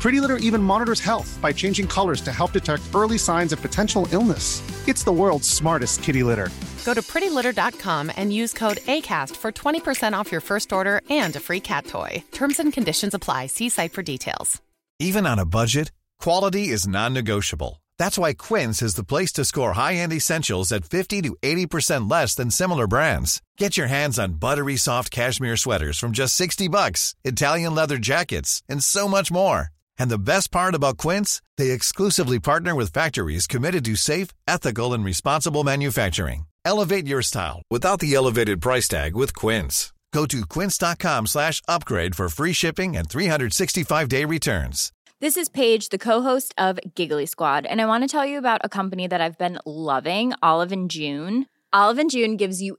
Pretty Litter even monitors health by changing colors to help detect early signs of potential illness. It's the world's smartest kitty litter. Go to prettylitter.com and use code ACAST for 20% off your first order and a free cat toy. Terms and conditions apply. See site for details. Even on a budget, quality is non-negotiable. That's why Quince is the place to score high-end essentials at 50 to 80% less than similar brands. Get your hands on buttery soft cashmere sweaters from just 60 bucks, Italian leather jackets, and so much more. And the best part about Quince, they exclusively partner with factories committed to safe, ethical, and responsible manufacturing. Elevate your style without the elevated price tag with Quince. Go to quince.com slash upgrade for free shipping and 365-day returns. This is Paige, the co-host of Giggly Squad, and I want to tell you about a company that I've been loving, Olive and June. Olive and June gives you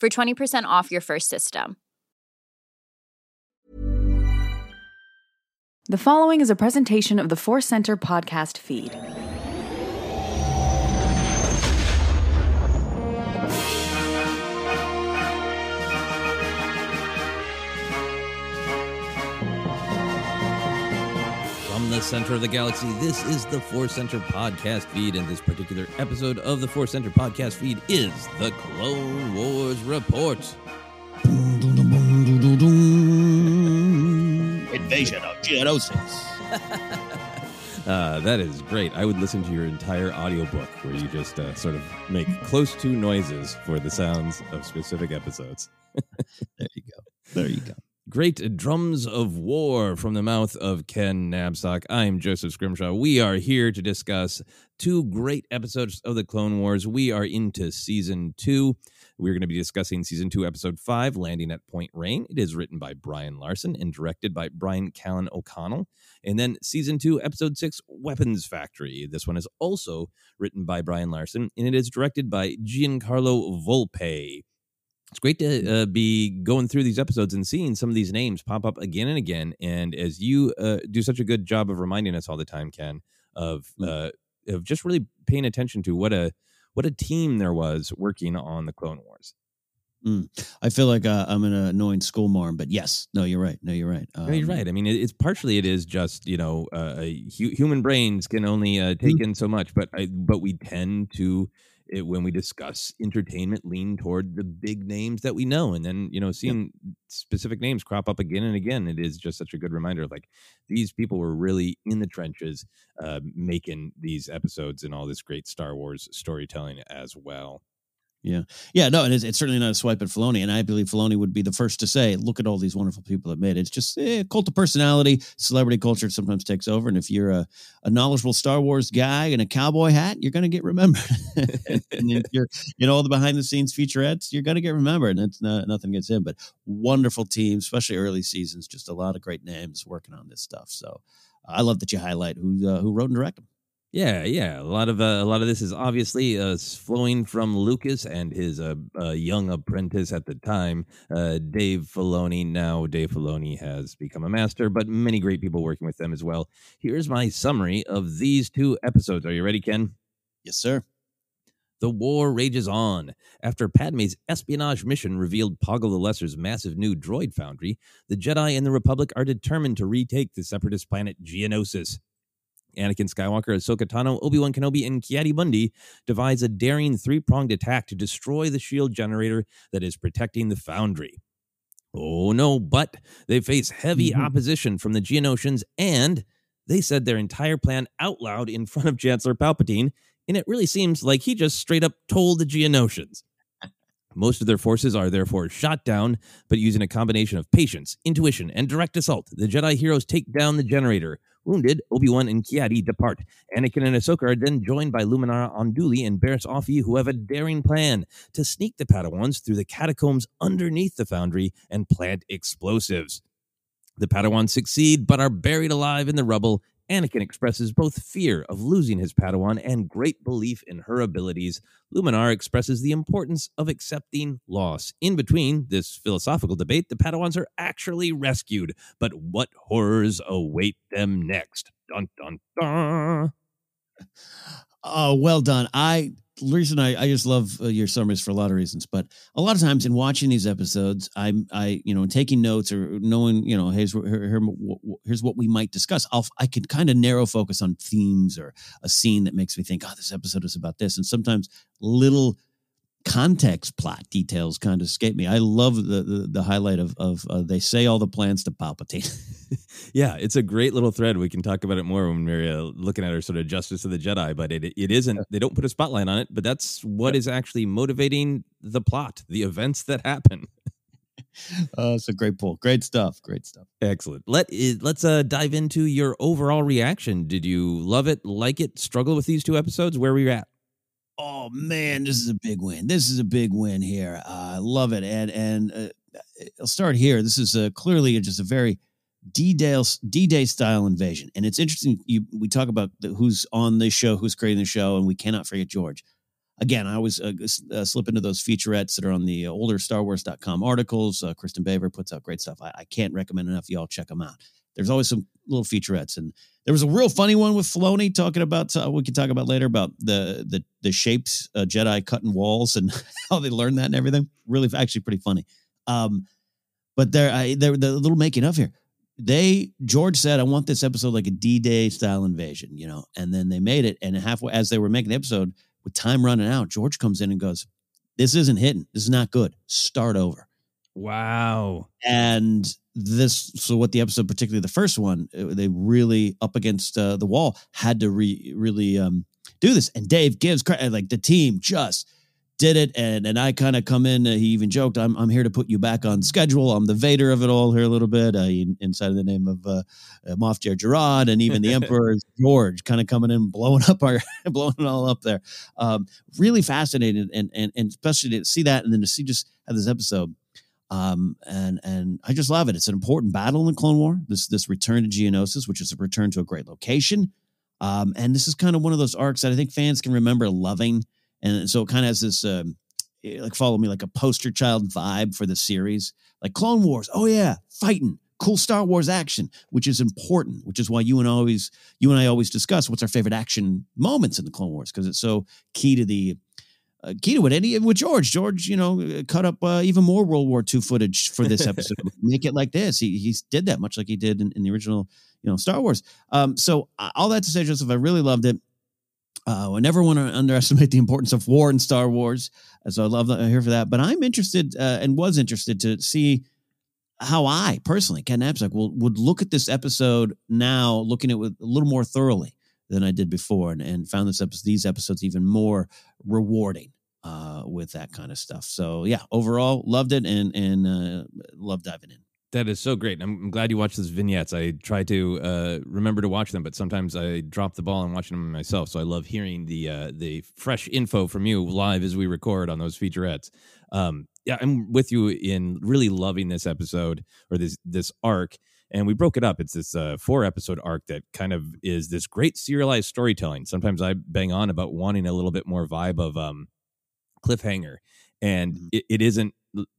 for 20% off your first system. The following is a presentation of the Force Center podcast feed. From the center of the galaxy, this is the Force Center podcast feed, and this particular episode of the Force Center podcast feed is the Clone Wars Report. Invasion of Geonosis. Uh, that is great. I would listen to your entire audiobook where you just uh, sort of make close to noises for the sounds of specific episodes. there you go. There you go. Great drums of war from the mouth of Ken Napzok. I'm Joseph Scrimshaw. We are here to discuss two great episodes of the Clone Wars. We are into season two. We're going to be discussing season two, episode five, Landing at Point Rain. It is written by Brian Larson and directed by Brian Kalin O'Connell. And then season two, episode six, Weapons Factory. This one is also written by Brian Larson and it is directed by Giancarlo Volpe. It's great to uh, be going through these episodes and seeing some of these names pop up again and again. And as you uh, do such a good job of reminding us all the time, Ken, of uh, of just really paying attention to what a what a team there was working on the Clone Wars. Mm. I feel like uh, I'm an annoying school marm, but yes, no, you're right. No, you're right. Um, no, you're right. I mean, it, it's partially it is just you know, uh, hu- human brains can only uh, take mm-hmm. in so much, but I, but we tend to it, when we discuss entertainment lean toward the big names that we know and then you know seeing yeah. specific names crop up again and again it is just such a good reminder of like these people were really in the trenches uh, making these episodes and all this great star wars storytelling as well yeah, yeah, no, and it's, it's, certainly not a swipe at Filoni, and I believe Filoni would be the first to say, "Look at all these wonderful people that made it." It's just eh, cult of personality, celebrity culture sometimes takes over, and if you're a, a knowledgeable Star Wars guy in a cowboy hat, you're going to get remembered. and if you're in all the behind the scenes featurettes, you're going to get remembered, and it's not, nothing gets in. But wonderful team, especially early seasons, just a lot of great names working on this stuff. So I love that you highlight who uh, who wrote and directed them. Yeah, yeah. A lot of uh, a lot of this is obviously uh, flowing from Lucas and his uh, uh, young apprentice at the time, uh, Dave Filoni. Now Dave Filoni has become a master, but many great people working with them as well. Here's my summary of these two episodes. Are you ready, Ken? Yes, sir. The war rages on. After Padme's espionage mission revealed Poggle the Lesser's massive new droid foundry, the Jedi and the Republic are determined to retake the separatist planet Geonosis. Anakin Skywalker, Ahsoka Tano, Obi Wan Kenobi, and Ki-Adi-Mundi devise a daring three pronged attack to destroy the shield generator that is protecting the Foundry. Oh no, but they face heavy mm-hmm. opposition from the Geonosians, and they said their entire plan out loud in front of Chancellor Palpatine, and it really seems like he just straight up told the Geonosians. Most of their forces are therefore shot down, but using a combination of patience, intuition, and direct assault, the Jedi heroes take down the generator, Wounded, Obi-Wan and Ki-Adi depart. Anakin and Ahsoka are then joined by Luminara Unduli and Barriss Offee, who have a daring plan to sneak the Padawans through the catacombs underneath the foundry and plant explosives. The Padawans succeed, but are buried alive in the rubble Anakin expresses both fear of losing his Padawan and great belief in her abilities. Luminara expresses the importance of accepting loss. In between this philosophical debate, the Padawans are actually rescued. But what horrors await them next? Dun dun dun. Oh, well done. I reason I, I just love uh, your summaries for a lot of reasons, but a lot of times in watching these episodes, I'm I you know taking notes or knowing you know here's here, here's what we might discuss. I'll I can kind of narrow focus on themes or a scene that makes me think, oh, this episode is about this, and sometimes little context plot details kind of escape me. I love the the, the highlight of of uh, they say all the plans to Palpatine. yeah, it's a great little thread. We can talk about it more when we're uh, looking at our sort of Justice of the Jedi, but it it isn't. They don't put a spotlight on it, but that's what is actually motivating the plot, the events that happen. uh, it's a great pull. Great stuff. Great stuff. Excellent. Let let's uh, dive into your overall reaction. Did you love it, like it, struggle with these two episodes? Where were you at? Oh man, this is a big win. This is a big win here. I uh, love it. And and uh, I'll start here. This is uh, clearly just a very D-Day style invasion, and it's interesting. You we talk about the, who's on this show, who's creating the show, and we cannot forget George. Again, I always uh, uh, slip into those featurettes that are on the older StarWars.com articles. Uh, Kristin Baver puts out great stuff. I, I can't recommend enough. Y'all check them out. There's always some little featurettes, and there was a real funny one with Filoni talking about. Uh, we can talk about later about the the the shapes uh, Jedi cutting walls and how they learned that and everything. Really, actually, pretty funny. Um, but there, I, there, the little making of here. They George said, "I want this episode like a D-Day style invasion," you know, and then they made it. And halfway as they were making the episode, with time running out, George comes in and goes, "This isn't hitting. This is not good. Start over." Wow. And this so what the episode particularly the first one uh, they really up against uh, the wall had to re, really um, do this. And dave gives credit like the team just did it. And and i kind of come in uh, he even joked I'm, I'm here to put you back on schedule. I'm the vader of it all here a little bit. Uh, inside of the name of uh, moff Jerjerrod and even the emperor george kind of coming in blowing up our blowing it all up there. Um, really fascinated and, and and especially to see that and then to see just how this episode um, and and I just love it. It's an important battle in the Clone War. This this return to Geonosis, which is a return to a great location. Um, and this is kind of one of those arcs that I think fans can remember loving. And so it kind of has this um, like follow me like a poster child vibe for the series, like Clone Wars. Oh yeah, fighting, cool Star Wars action, which is important. Which is why you and always you and I always discuss what's our favorite action moments in the Clone Wars because it's so key to the uh, Keto with Eddie with George. George, you know, uh, cut up uh, even more World War II footage for this episode. Make it like this. He he did that much like he did in, in the original, you know, Star Wars. Um, so uh, all that to say, Joseph, I really loved it. Uh, I never want to underestimate the importance of war in Star Wars, so I love that I'm here for that. But I'm interested uh, and was interested to see how I personally, Ken Napzok, will would look at this episode now, looking at it with a little more thoroughly than I did before, and, and found this episode, these episodes even more rewarding uh, with that kind of stuff. So yeah, overall loved it and and uh, love diving in. That is so great. I'm, glad you watched those vignettes. I try to uh, remember to watch them, but sometimes I drop the ball on watching them myself. So I love hearing the uh, the fresh info from you live as we record on those featurettes. Um, yeah, I'm with you in really loving this episode or this this arc. And we broke it up. It's this uh, four episode arc that kind of is this great serialized storytelling. Sometimes I bang on about wanting a little bit more vibe of um, cliffhanger, and mm-hmm. it, it isn't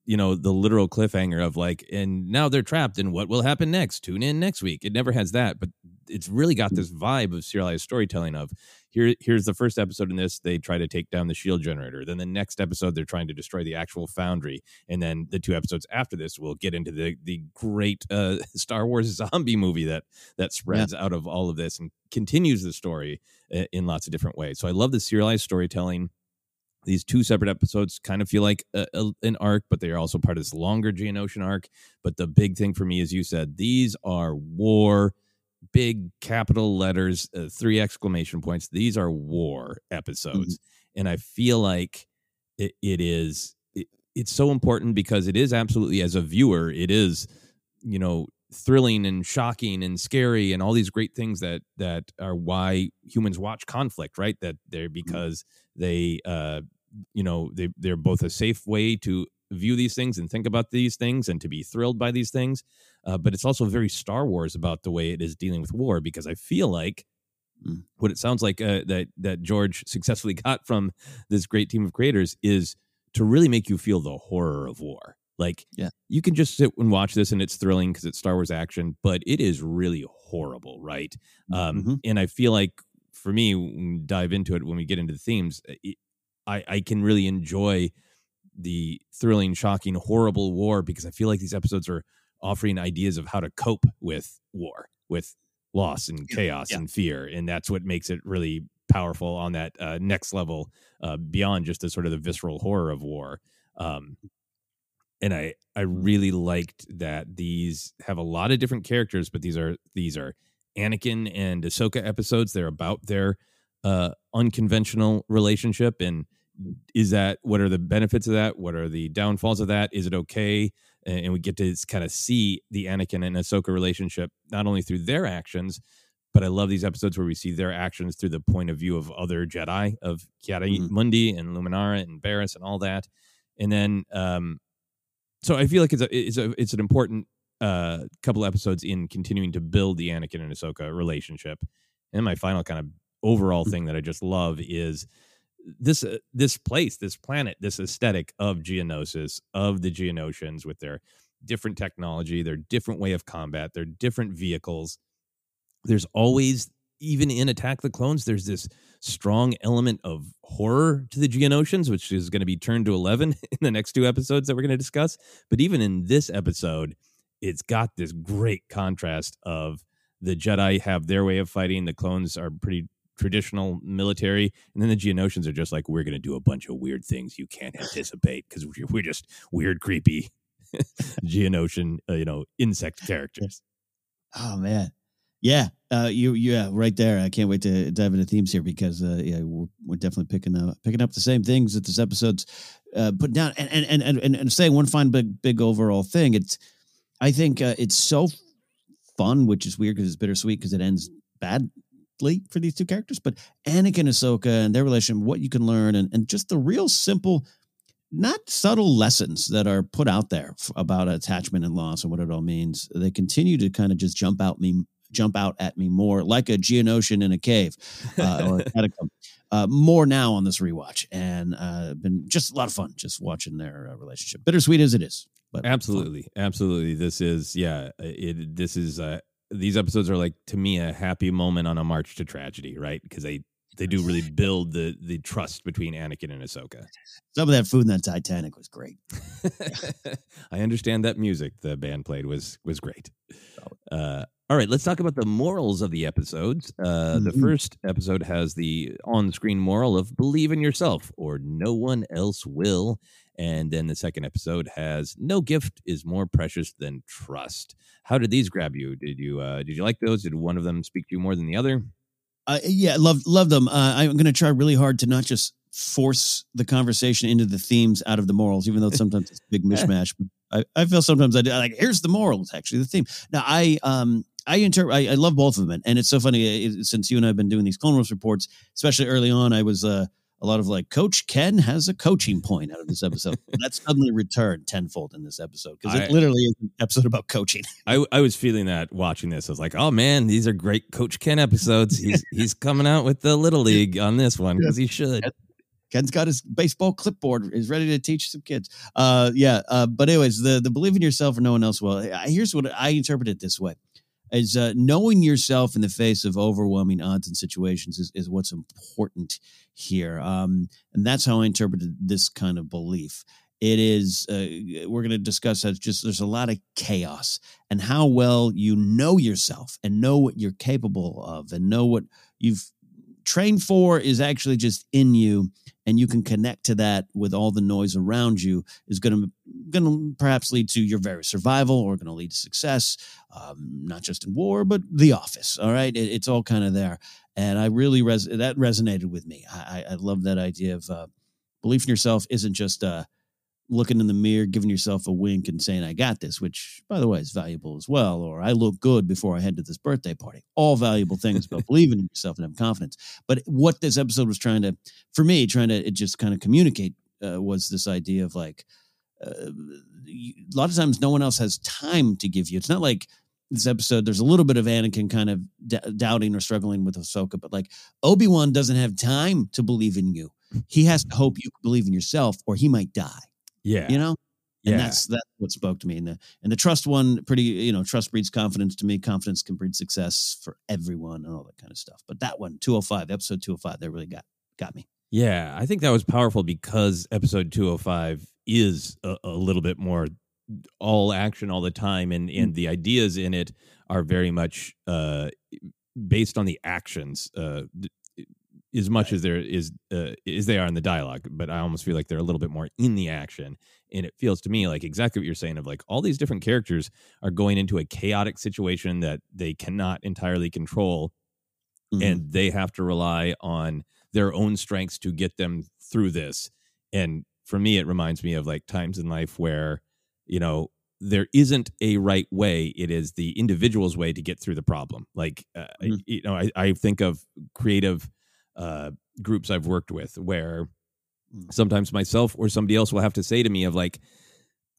you know the literal cliffhanger of like and now they're trapped and what will happen next tune in next week it never has that but it's really got this vibe of serialized storytelling of here here's the first episode in this they try to take down the shield generator then the next episode they're trying to destroy the actual foundry and then the two episodes after this will get into the the great uh, star wars zombie movie that that spreads yeah. out of all of this and continues the story uh, in lots of different ways so i love the serialized storytelling these two separate episodes kind of feel like a, a, an arc, but they are also part of this longer Geonosian arc. But the big thing for me, as you said, these are war, big capital letters, uh, three exclamation points. These are war episodes, mm-hmm. and I feel like it, it is. It, it's so important because it is absolutely, as a viewer, it is, you know, thrilling and shocking and scary and all these great things that that are why humans watch conflict right that they're mm-hmm. because they uh you know they they're both a safe way to view these things and think about these things and to be thrilled by these things uh, but it's also very star wars about the way it is dealing with war because i feel like mm. what it sounds like uh, that that george successfully got from this great team of creators is to really make you feel the horror of war like, yeah, you can just sit and watch this and it's thrilling because it's Star Wars action, but it is really horrible, right? Um, mm-hmm. And I feel like for me, dive into it when we get into the themes, uh, it, I, I can really enjoy the thrilling, shocking, horrible war because I feel like these episodes are offering ideas of how to cope with war, with loss and chaos yeah. and fear, and that's what makes it really powerful on that uh, next level uh, beyond just the sort of the visceral horror of war. Um, and I I really liked that these have a lot of different characters, but these are these are Anakin and Ahsoka episodes. They're about their uh, unconventional relationship, and is that what are the benefits of that? What are the downfalls of that? Is it okay? And we get to kind of see the Anakin and Ahsoka relationship not only through their actions, but I love these episodes where we see their actions through the point of view of other Jedi, of Ki-Adi mm-hmm. Mundi and Luminara and Barriss and all that. And then um, so I feel like it's a it's a it's an important uh, couple episodes in continuing to build the Anakin and Ahsoka relationship. And my final kind of overall mm. thing that I just love is this uh, this place, this planet, this aesthetic of Geonosis, of the Geonosians with their different technology, their different way of combat, their different vehicles. There's always even in Attack the Clones, there's this strong element of horror to the Geonosians, which is going to be turned to 11 in the next two episodes that we're going to discuss. But even in this episode, it's got this great contrast of the Jedi have their way of fighting, the clones are pretty traditional military, and then the Geonosians are just like, we're going to do a bunch of weird things you can't anticipate because we're just weird, creepy Geonosian, uh, you know, insect characters. Oh, man. Yeah, uh, you yeah, right there. I can't wait to dive into themes here because uh, yeah, we're, we're definitely picking up picking up the same things that this episode's uh, put down. And and and and, and saying one fine big big overall thing. It's I think uh, it's so fun, which is weird because it's bittersweet because it ends for these two characters. But Anakin and Ahsoka and their relation, what you can learn, and and just the real simple not subtle lessons that are put out there about attachment and loss and what it all means. They continue to kind of just jump out me jump out at me more like a geonosian in a cave uh, or a catacomb. Uh, more now on this rewatch, and uh, been just a lot of fun just watching their uh, relationship. Bittersweet as it is, but absolutely, fun. absolutely. This is yeah. It this is uh, these episodes are like to me a happy moment on a march to tragedy, right? Because they they do really build the the trust between Anakin and Ahsoka. Some of that food in that Titanic was great. I understand that music the band played was was great. Uh, All right, let's talk about the morals of the episodes. Uh, The Mhm. first episode has the on screen moral of believe in yourself or no one else will. And then the second episode has no gift is more precious than trust. How did these grab you? Did you uh, did you like those? Did one of them speak to you more than the other? Uh, yeah, love love them. Uh, I'm going to try really hard to not just force the conversation into the themes out of the morals, even though sometimes it's a big mishmash. But I, I feel sometimes I do like here's the moral. It's actually the theme. Now I um I interpret I, I love both of them, and it's so funny uh, since you and I have been doing these Clone Wars reports, especially early on. I was uh, a lot of like Coach Ken has a coaching point out of this episode. that suddenly returned tenfold in this episode because it literally is an episode about coaching. I, I was feeling that watching this. I was like, oh man, these are great Coach Ken episodes. He's he's coming out with the Little League on this one because he should. Ken's got his baseball clipboard. Is ready to teach some kids. Uh, yeah. Uh, but anyways, the the believe in yourself or no one else will. Here's what I interpret it this way: is uh, knowing yourself in the face of overwhelming odds and situations is, is what's important here. Um, and that's how I interpreted this kind of belief. It is. Uh, we're going to discuss that. Just there's a lot of chaos, and how well you know yourself and know what you're capable of, and know what you've trained for is actually just in you and you can connect to that with all the noise around you is going to going to perhaps lead to your very survival or going to lead to success um, not just in war but the office all right? It, it's all kind of there. And i really res- that resonated with me. I i, I love that idea of uh, belief in yourself isn't just uh looking in the mirror giving yourself a wink and saying i got this which by the way is valuable as well or i look good before i head to this birthday party. All valuable things about believing in yourself and having confidence. But what this episode was trying to for me trying to it just kind of communicate uh, was this idea of like uh, you- a lot of times no one else has time to give you. It's not like this episode there's a little bit of anakin kind of d- doubting or struggling with ahsoka but like obi-wan doesn't have time to believe in you. He has to hope you believe in yourself or he might die Yeah. you know? And Yeah. that's that's what spoke to me. And the and the trust one pretty you know trust breeds confidence to me. Confidence can breed success for everyone and all that kind of stuff. But that one 205 episode 205 that really got got me. Yeah, I think that was powerful because episode 205 is a, a little bit more all action all the time and and the ideas in it are very much uh based on the actions uh as much as there is uh, as they are in the dialogue but i almost feel like they're a little bit more in the action and it feels to me like exactly what you're saying of like all these different characters are going into a chaotic situation that they cannot entirely control Mhm. and they have to rely on their own strengths to get them through this and for me it reminds me of like times in life where you know there isn't a right way it is the individual's way to get through the problem like uh, Mhm. you know I, I think of creative uh, groups i've worked with where Mm. sometimes myself or somebody else will have to say to me of like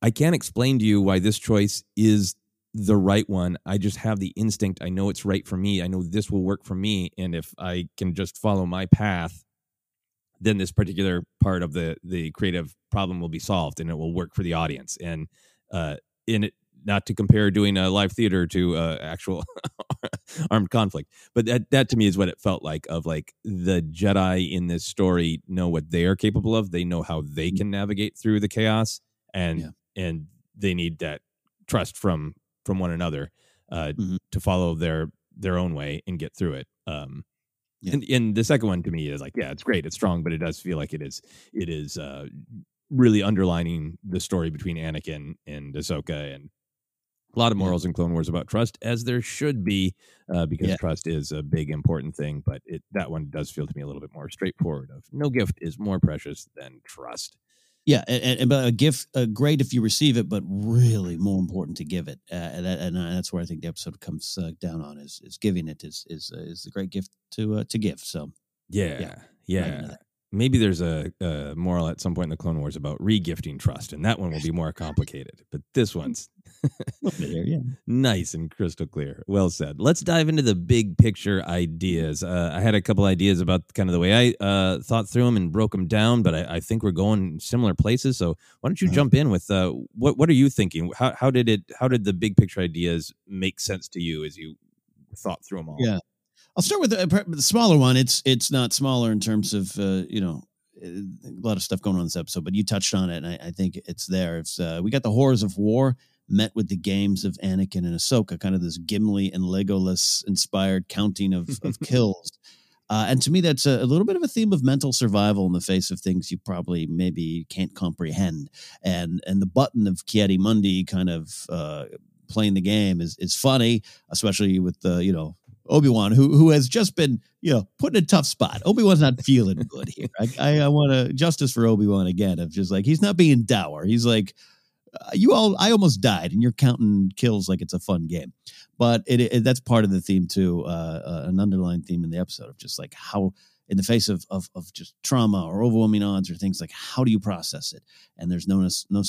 i can't explain to you why this choice is the right one. I just have the instinct. I know it's right for me. I know this will work for me. And if i can just follow my path then this particular part of the the creative problem will be solved and it will work for the audience. And uh in it not to compare doing a live theater to uh, actual armed conflict but that that to me is what it felt like of like the jedi in this story know what they are capable of they know how they can navigate through the chaos and Yeah. and they need that trust from from one another uh Mhm. to follow their their own way and get through it um Yeah. and, and the second one to me is like yeah it's great it's strong but it does feel like it is it is uh really underlining the story between Anakin and Ahsoka and a lot of morals in Clone Wars about trust, as there should be, uh, because Yeah. trust is a big important thing. But it that one does feel to me a little bit more straightforward. Of no gift is more precious than trust. Yeah, and, and- but a gift, uh, great if you receive it, but really more important to give it, uh, and, that, and that's where I think the episode comes uh, down on is is giving it is is uh, is the great gift to uh, to give. So Yeah, Yeah, yeah. Right into that. Maybe there's a, a moral at some point in the Clone Wars about regifting trust, and that one will be more complicated. But this one's yeah, Nice and crystal clear. Well said. Let's dive into the big picture ideas. Uh, I had a couple ideas about kind of the way I uh, thought through them and broke them down, but I, I think we're going similar places. So why don't you Uh-huh. jump in with uh, what what are you thinking? How how did it how did the big picture ideas make sense to you as you thought through them all? Yeah. I'll start with the, the smaller one. It's it's not smaller in terms of uh, you know a lot of stuff going on in this episode, but you touched on it, and I, I think it's there. It's uh, we got the horrors of war met with the games of Anakin and Ahsoka, kind of this Gimli and Legolas inspired counting of, of kills. Uh, and to me, that's a, a, little bit of a theme of mental survival in the face of things you probably maybe can't comprehend. And and the button of Ki-Adi-Mundi kind of uh, playing the game is is funny, especially with the you know Obi Wan, who who has just been you know put in a tough spot. Obi Wan's not feeling good here. I I, I want to justice for Obi Wan again of just like he's not being dour. He's like. Uh, you all, I almost died, and you're counting kills like it's a fun game, but it, it that's part of the theme too, uh, uh, an underlying theme in the episode of just like how in the face of, of, of just trauma or overwhelming odds or things like how do you process it and there's no, no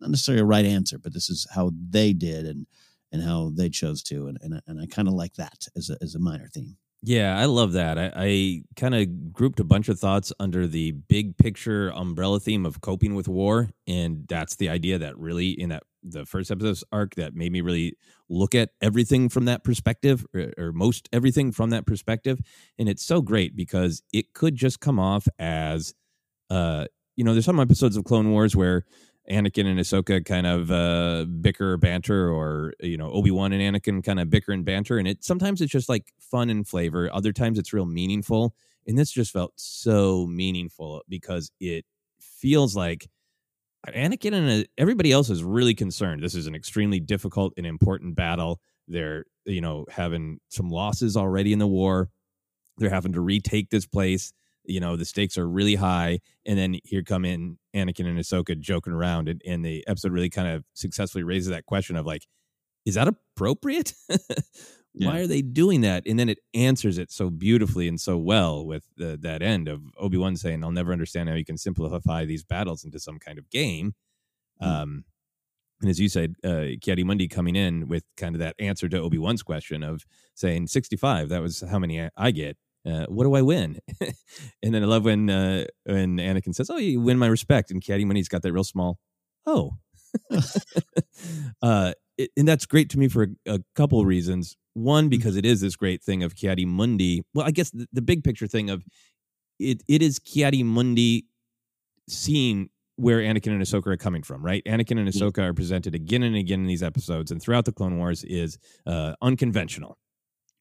not necessarily a right answer but this is how they did and and how they chose to and and, and i kind of like that as a, as a minor theme yeah, I love that. I, I kind of grouped a bunch of thoughts under the big picture umbrella theme of coping with war, and that's the idea that really in that the first episode's arc that made me really look at everything from that perspective or, or, most everything from that perspective and it's so great because it could just come off as uh you know there's some episodes of clone wars where Anakin and Ahsoka kind of uh, bicker, banter, or you know Obi Wan and Anakin kind of bicker and banter, and it sometimes it's just like fun and flavor. Other times it's real meaningful, and this just felt so meaningful because it feels like Anakin and uh, everybody else is really concerned. This is an extremely difficult and important battle. They're, you know, having some losses already in the war. They're having to retake this place. You know, the stakes are really high. And then here come in Anakin and Ahsoka joking around. And, and the episode really kind of successfully raises that question of like, is that appropriate? why yeah. are they doing that and then it answers it so beautifully and so well with the, that end of obi-wan saying i'll never understand how you can simplify these battles into some kind of game mm. um, and as you said uh, Ki-Adi-Mundi coming in with kind of that answer to obi-wan's question of saying 65 that was how many i get uh, what do I win? and then I love when uh, when Anakin says, "Oh, you win my respect," and Ki-Adi-Mundi's got that real small, "Oh." uh, it, and that's great to me for a, a couple reasons. One, mm. because it is this great thing of Ki-Adi-Mundi. Well, I guess the, the big picture thing of it it is Ki-Adi-Mundi seeing where Anakin and Ahsoka are coming from, right? Anakin and Ahsoka are presented again and again in these episodes, and throughout the Clone Wars is uh, unconventional.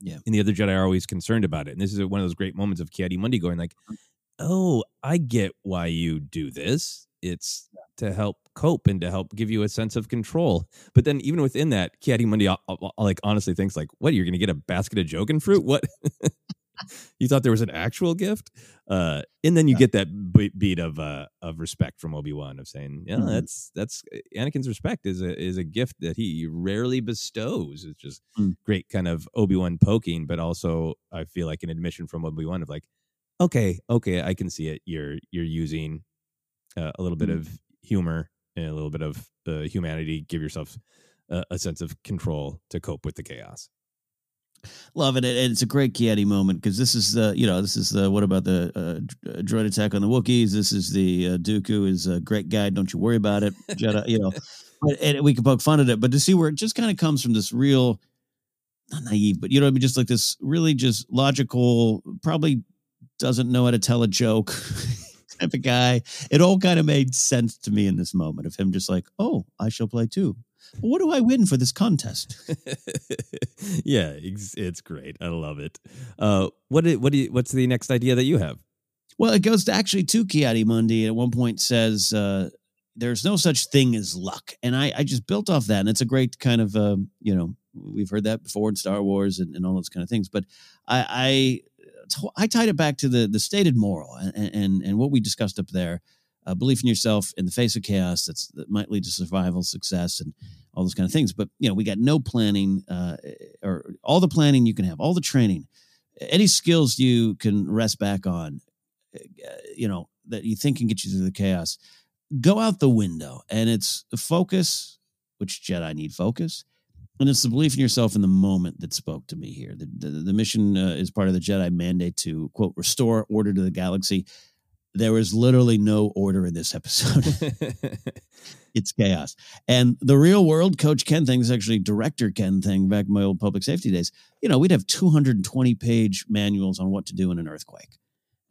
Yeah, and the other Jedi are always concerned about it. And this is one of those great moments of Ki-Adi-Mundi going like, mm. "Oh, I get why you do this. It's to help cope and to help give you a sense of control. But then even within that, Ki-Adi-Mundi like honestly thinks like, what, you're going to get a basket of Jogan fruit? What? you thought there was an actual gift? Uh, and then you yeah. get that beat of uh, of respect from Obi-Wan of saying, yeah, mm-hmm. that's that's Anakin's respect is a is a gift that he rarely bestows. It's just mm. great kind of Obi-Wan poking, but also I feel like an admission from Obi-Wan of like, okay, okay, I can see it. You're you're using uh, a little bit mm. of humor and a little bit of uh, humanity. Give yourself a, sense of control to cope with the chaos. Love it, and it's a great Ki-Adi moment because this is the you know this is the what about the uh, uh, droid attack on the Wookiees? This is the uh, Dooku is a great guy. Don't you worry about it, Jedi. you know, and we can poke fun at it, but to see where it just kind of comes from this real, not naive, but you know, I mean, just like this really just logical, probably doesn't know how to tell a joke. type of guy. It all kind of made sense to me in this moment of him just like, oh, I shall play too. What do I win for this contest? yeah, it's, it's, great. I love it. Uh, what what do you, what's the next idea that you have? Well, it goes to actually to Ki-Adi-Mundi. At one point, says uh, there's no such thing as luck, and I, I just built off that, and it's a great kind of uh, you know we've heard that before in Star Wars and, and all those kind of things. But I, I tied it back to the the stated moral and and, and what we discussed up there. Uh, belief in yourself in the face of chaos that's that might lead to survival, success, and all those kind of things. But you know, we got no planning, uh, or all the planning you can have, all the training, any skills you can rest back on, you know, that you think can get you through the chaos, go out the window. And it's focus, which Jedi need focus, and it's the belief in yourself in the moment that spoke to me here. The, the, the mission uh, is part of the Jedi mandate to, quote, restore order to the galaxy. There was literally no order in this episode. it's chaos. And the real world, Coach Ken thing is actually Director Ken thing back in my old public safety days. You know, we'd have 220 page manuals on what to do in an earthquake.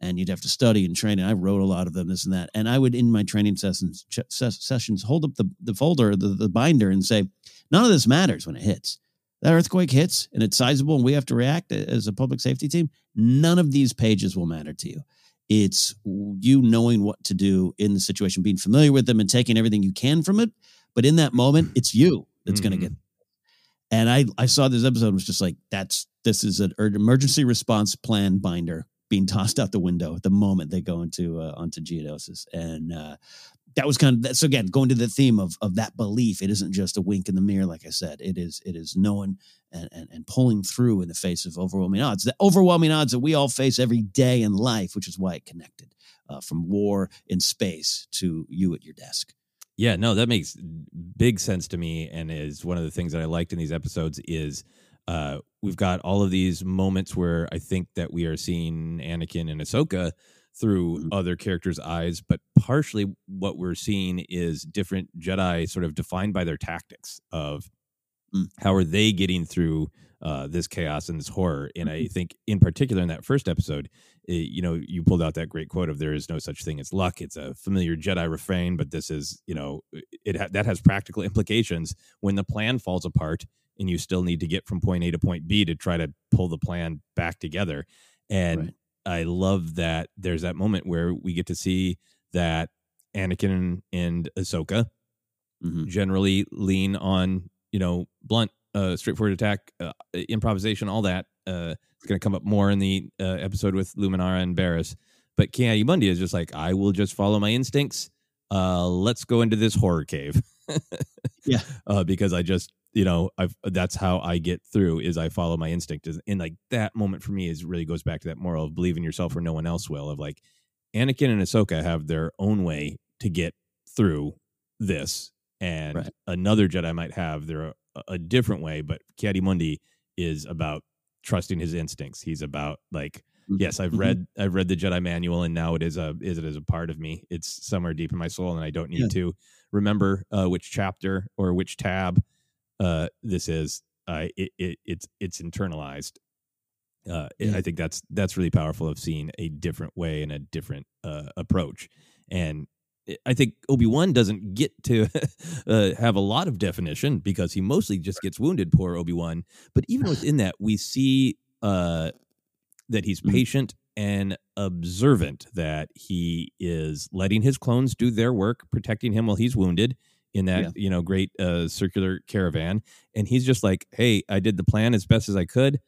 and you'd have to study and train. And I wrote a lot of them, this and that. And I would, in my training sessions, ch- sessions, hold up the, the folder, the, the binder, and say, none of this matters when it hits. That earthquake hits and it's sizable, and we have to react as a public safety team. None of these pages will matter to you. It's you knowing what to do in the situation, being familiar with them, and taking everything you can from it. But in that moment, it's you that's mm-hmm. going to get. And I, I saw this episode was just like that's this is an emergency response plan binder being tossed out the window at the moment they go into uh, onto geonosis and uh, that was kind of that. So again, going to the theme of of that belief, it isn't just a wink in the mirror, like I said. It is it is knowing and and, and pulling through in the face of overwhelming odds. The overwhelming odds that we all face every day in life, which is why it connected uh, from war in space to you at your desk. Yeah, no, that makes big sense to me, and is one of the things that I liked in these episodes is. Uh, we've got all of these moments where I think that we are seeing Anakin and Ahsoka through mm-hmm. other characters' eyes, but partially what we're seeing is different Jedi sort of defined by their tactics of mm. how are they getting through uh, this chaos and this horror. And mm-hmm. I think, in particular, in that first episode, it, eh, you know, you pulled out that great quote of "There is no such thing as luck." It's a familiar Jedi refrain, but this is, you know, it ha- that has practical implications when the plan falls apart and you still need to get from point A to point B to try to pull the plan back together. And right. I love that there's that moment where we get to see that Anakin and Ahsoka mm-hmm. generally lean on, you know, blunt, uh, straightforward attack, uh, improvisation, all that. Uh, it's going to come up more in the uh, episode with Luminara and Barriss. But Ki-Adi-Mundi is just like, I will just follow my instincts. Uh, let's go into this horror cave. yeah. Uh, because I just you know i've that's how i get through is i follow my instinct and like that moment for me is really goes back to that moral of believe in yourself or no one else will of like anakin and ahsoka have their own way to get through this and right. another jedi might have their a different way but Ki-Adi-Mundi is about trusting his instincts he's about like mm-hmm. yes i've mm-hmm. read i've read the jedi manual and now it is a is it as a part of me it's somewhere deep in my soul and i don't need yeah. to remember uh, which chapter or which tab uh, this is. Uh, it, it, it's it's internalized. Uh, yeah. I think that's that's really powerful of seeing a different way and a different uh, approach. And I think Obi Wan doesn't get to uh, have a lot of definition because he mostly just gets wounded. Poor Obi Wan. But even within that, we see uh, that he's mm-hmm. patient and observant. That he is letting his clones do their work, protecting him while he's wounded in that yeah. you know great uh, circular caravan and he's just like hey i did the plan as best as i could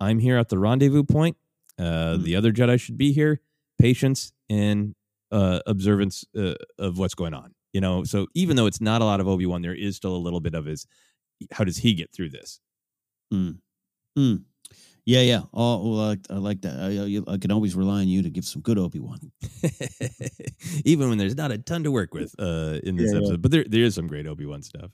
i'm here at the rendezvous point uh, mm. the other jedi should be here patience and uh, observance uh, of what's going on you know so even though it's not a lot of obi-wan there is still a little bit of his how does he get through this mm. Mm. Yeah, yeah. Oh, well, I, I, like that. I, I, can always rely on you to give some good Obi Wan, even when there's not a ton to work with uh, in this yeah, episode. Yeah. But there there is some great Obi Wan stuff.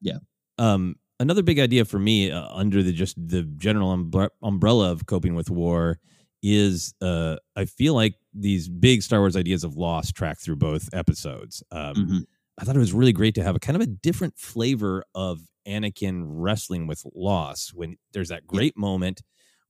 Yeah. Um, another big idea for me uh, under the just the general umbre- umbrella of coping with war is uh, I feel like these big Star Wars ideas of loss track through both episodes. Um, mm-hmm. I thought it was really great to have a kind of a different flavor of Anakin wrestling with loss when there's that great yeah. moment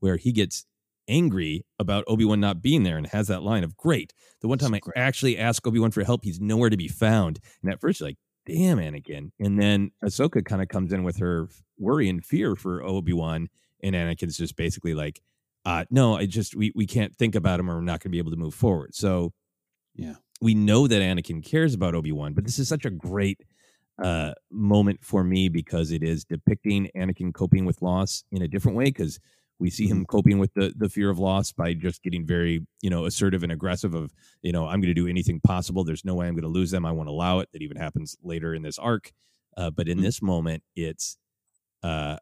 where he gets angry about Obi-Wan not being there and has that line of great. The one time I actually ask Obi-Wan for help, he's nowhere to be found. And at first you're like, damn Anakin. And then Ahsoka kind of comes in with her worry and fear for Obi-Wan. And Anakin's just basically like, uh, no, I just we we can't think about him or we're not gonna be able to move forward. So yeah. We know that Anakin cares about Obi-Wan, but this is such a great uh, moment for me because it is depicting Anakin coping with loss in a different way. Because we see him mm-hmm. coping with the the fear of loss by just getting very, you know, assertive and aggressive of, you know, I'm going to do anything possible. There's no way I'm going to lose them. I won't allow it. That even happens later in this arc. Uh, but in mm-hmm. this moment, it's uh,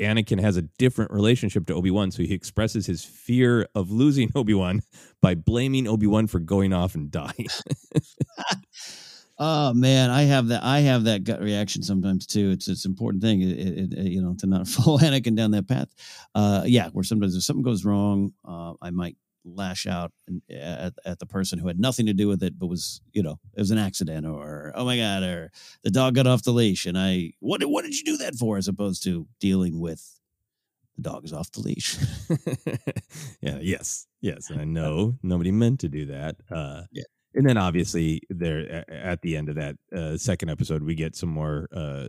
Anakin has a different relationship to Obi Wan, so he expresses his fear of losing Obi Wan by blaming Obi Wan for going off and dying. Oh man, I have that. I have that gut reaction sometimes too. It's it's an important thing, it, it, you know, to not follow Anakin down that path. Uh, yeah, where sometimes if something goes wrong, uh, I might lash out at, at the person who had nothing to do with it, but was you know it was an accident, or oh my god, or the dog got off the leash, and I what what did you do that for? As opposed to dealing with the dog is off the leash. yeah. Yes. Yes. And I know nobody meant to do that. Uh, Yeah. And then obviously there at the end of that uh, second episode, we get some more uh,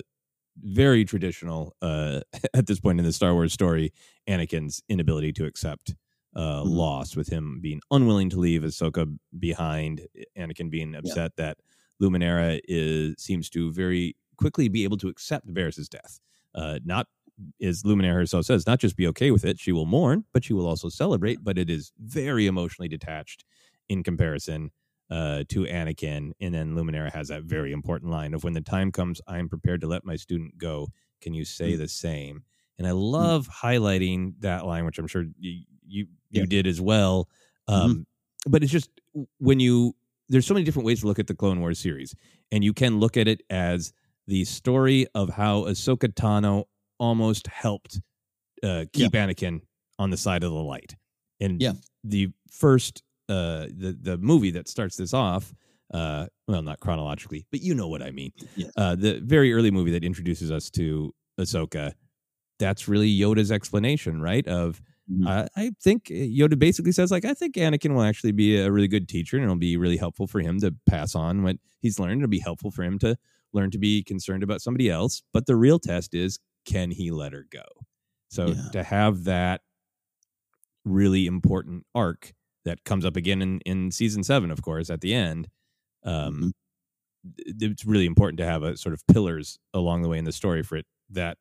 very traditional uh, at this point in the Star Wars story, Anakin's inability to accept uh, Mhm. loss, with him being unwilling to leave Ahsoka behind, Anakin being upset that Luminara is seems to very quickly be able to accept Barriss's death. Uh, not as Luminara herself says, not just be okay with it, she will mourn, but she will also celebrate. But it is very emotionally detached in comparison uh, to Anakin. And then Luminara has that very important line of when the time comes, I am prepared to let my student go. Can you say Mm. the same? And I love highlighting that line, which I'm sure you you, you Yeah. did as well. Um, But it's just when you there's so many different ways to look at the Clone Wars series, and you can look at it as the story of how Ahsoka Tano almost helped uh, keep Anakin on the side of the light. And Yeah. the first uh, the the movie that starts this off, uh, well, not chronologically, but you know what I mean. Yes. Uh, the very early movie that introduces us to Ahsoka, that's really Yoda's explanation, right? Of Mhm. I I think Yoda basically says like I think Anakin will actually be a really good teacher, and it'll be really helpful for him to pass on what he's learned. It'll be helpful for him to learn to be concerned about somebody else. But the real test is can he let her go? So Yeah. to have that really important arc that comes up again in, in season seven, of course, at the end, um, it- it's really important to have a sort of pillars along the way in the story for it that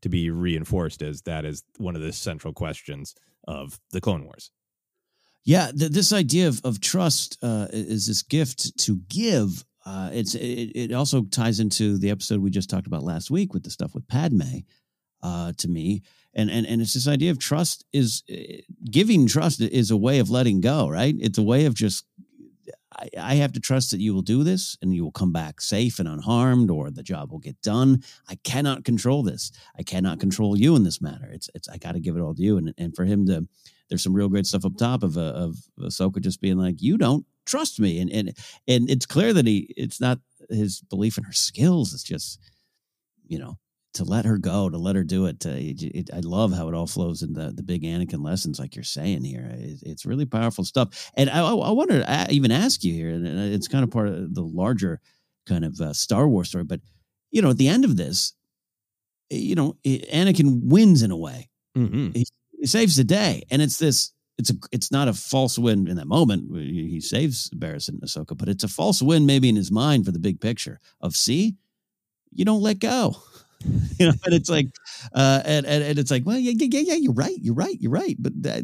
to be reinforced as that is one of the central questions of the Clone Wars. Yeah, th- this idea of, of trust uh, is this gift to give. Uh, it's it, it also ties into the episode we just talked about last week with the stuff with Padme. Uh, to me, and and and it's this idea of trust is uh, giving trust is a way of letting go, right? It's a way of just I, I have to trust that you will do this and you will come back safe and unharmed, or the job will get done. I cannot control this. I cannot control you in this matter. It's it's I got to give it all to you, and and for him to there's some real great stuff up top of uh, of Ahsoka just being like, "You don't trust me," and and and it's clear that he it's not his belief in her skills. It's just you know to let her go, to let her do it. Uh, it, it I love how it all flows in the the big Anakin lessons, like you're saying here. It, it's really powerful stuff. And I I, I want to even ask you here, and it's kind of part of the larger kind of uh, Star Wars story, but you know, at the end of this, you know, Anakin wins in a way Mm-hmm. he, he saves the day, and it's this. It's a. It's not a false win in that moment. He he saves Barriss and Ahsoka, but it's a false win maybe in his mind for the big picture of see, you don't let go. you know, and it's like, uh, and, and and it's like, well, yeah, yeah, yeah, you're right, you're right, you're right. But that,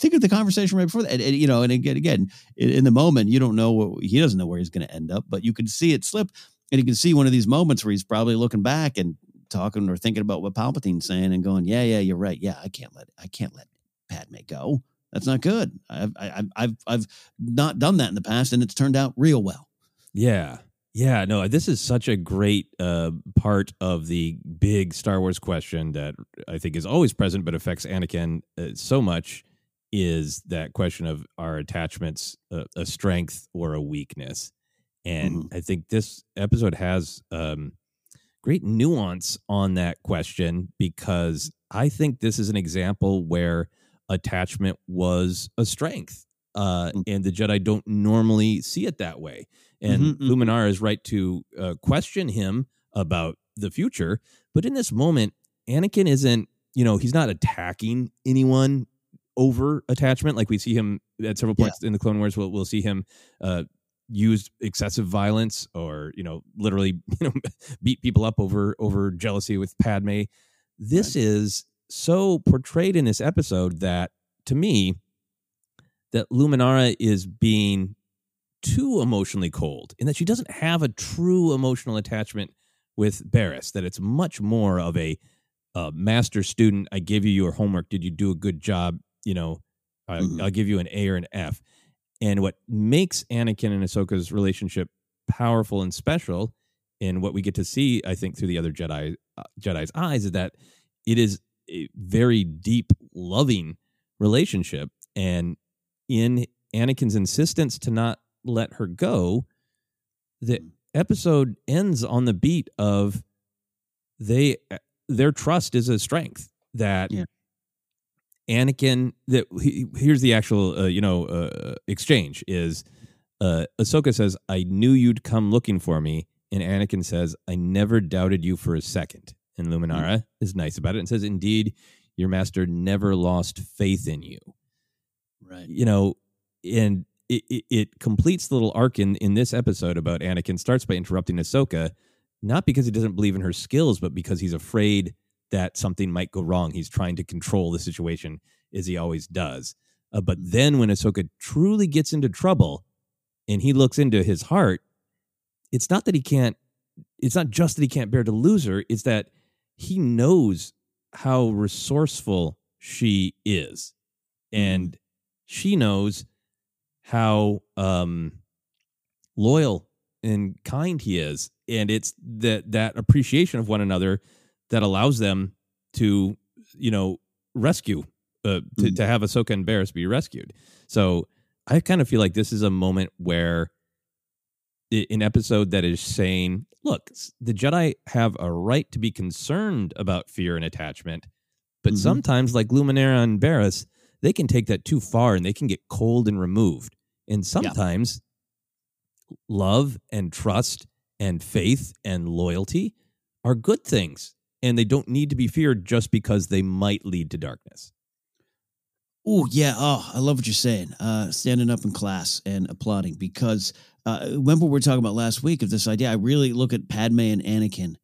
think of the conversation right before that, and, and, you know, and again, again, in, in the moment, you don't know what he doesn't know where he's going to end up, but you can see it slip, and you can see one of these moments where he's probably looking back and talking or thinking about what Palpatine's saying and going, yeah, yeah, you're right, yeah, I can't let, I can't let Padme go. That's not good. I've, I, I've, I've not done that in the past, and it's turned out real well. Yeah. Yeah, no, this is such a great uh, part of the big Star Wars question that I think is always present but affects Anakin uh, so much is that question of our attachments uh, a strength or a weakness. And I think this episode has um, great nuance on that question because I think this is an example where attachment was a strength. Uh, and the Jedi don't normally see it that way. And Mhm, mhm. Luminara is right to uh, question him about the future. But in this moment, Anakin isn't, you know, he's not attacking anyone over attachment. Like we see him at several points in the Clone Wars, we'll, we'll see him uh, use excessive violence or, you know, literally, you know, beat people up over over jealousy with Padme. This is so portrayed in this episode that to me, that Luminara is being too emotionally cold in that she doesn't have a true emotional attachment with Barriss, that it's much more of a uh, master student. I give you your homework. Did you do a good job? You know, I, I'll give you an A or an F. And what makes Anakin and Ahsoka's relationship powerful and special, and what we get to see, I think, through the other Jedi uh, Jedi's eyes, is that it is a very deep, loving relationship. And in Anakin's insistence to not let her go, the episode ends on the beat of they their trust is a strength that Yeah. Anakin. That he, here's the actual uh, you know uh, exchange is uh, Ahsoka says, "I knew you'd come looking for me," and Anakin says, "I never doubted you for a second. And Luminara mm-hmm. is nice about it and says, "Indeed, your master never lost faith in you." Right. You know, and it, it, it completes the little arc in in this episode about Anakin starts by interrupting Ahsoka, not because he doesn't believe in her skills, but because he's afraid that something might go wrong. He's trying to control the situation as he always does. Uh, but then when Ahsoka truly gets into trouble and he looks into his heart, it's not that he can't, it's not just that he can't bear to lose her, it's that he knows how resourceful she is. Mm-hmm. And she knows how um, loyal and kind he is. And it's that that appreciation of one another that allows them to, you know, rescue, uh, to, mm to have Ahsoka and Barriss be rescued. So I kind of feel like this is a moment where an episode that is saying, look, the Jedi have a right to be concerned about fear and attachment, but mm-hmm. sometimes, like Luminara and Barriss, they can take that too far and they can get cold and removed. And sometimes yeah. love and trust and faith and loyalty are good things and they don't need to be feared just because they might lead to darkness. Oh yeah, oh I love what you're saying. Uh, standing up in class and applauding because uh, remember we were talking about last week of this idea. I really look at Padme and Anakin,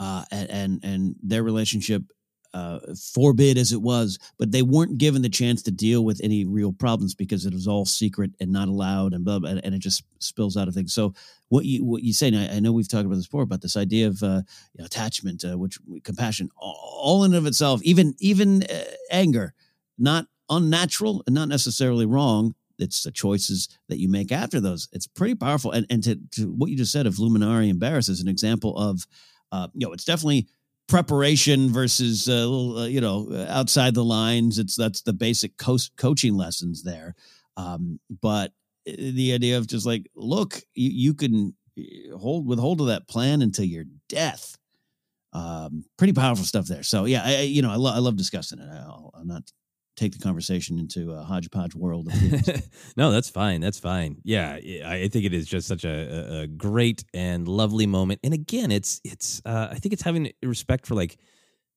uh, and, and and their relationship uh, forbid as it was, but they weren't given the chance to deal with any real problems because it was all secret and not allowed, and blah, blah, and it just spills out of things. So what you what you say, I, I, know we've talked about this before, about this idea of uh, attachment, uh, which compassion, all in and of itself, even even uh, anger, not unnatural and not necessarily wrong. It's the choices that you make after those. It's pretty powerful. And and to, to what you just said of Luminara and Barriss is an example of, uh, you know, it's definitely preparation versus uh, little, uh, you know, outside the lines. It's that's the basic co- coaching lessons there. Um, but uh, the idea of just like, look, you, you can uh, hold withhold of that plan until your death. Um, pretty powerful stuff there. So yeah, I, you know, I, lo- I love discussing it. I'll, I'll not take the conversation into a hodgepodge world. no, that's fine. That's fine. Yeah, I think it is just such a, a great and lovely moment. And again, it's it's uh, I think it's having respect for like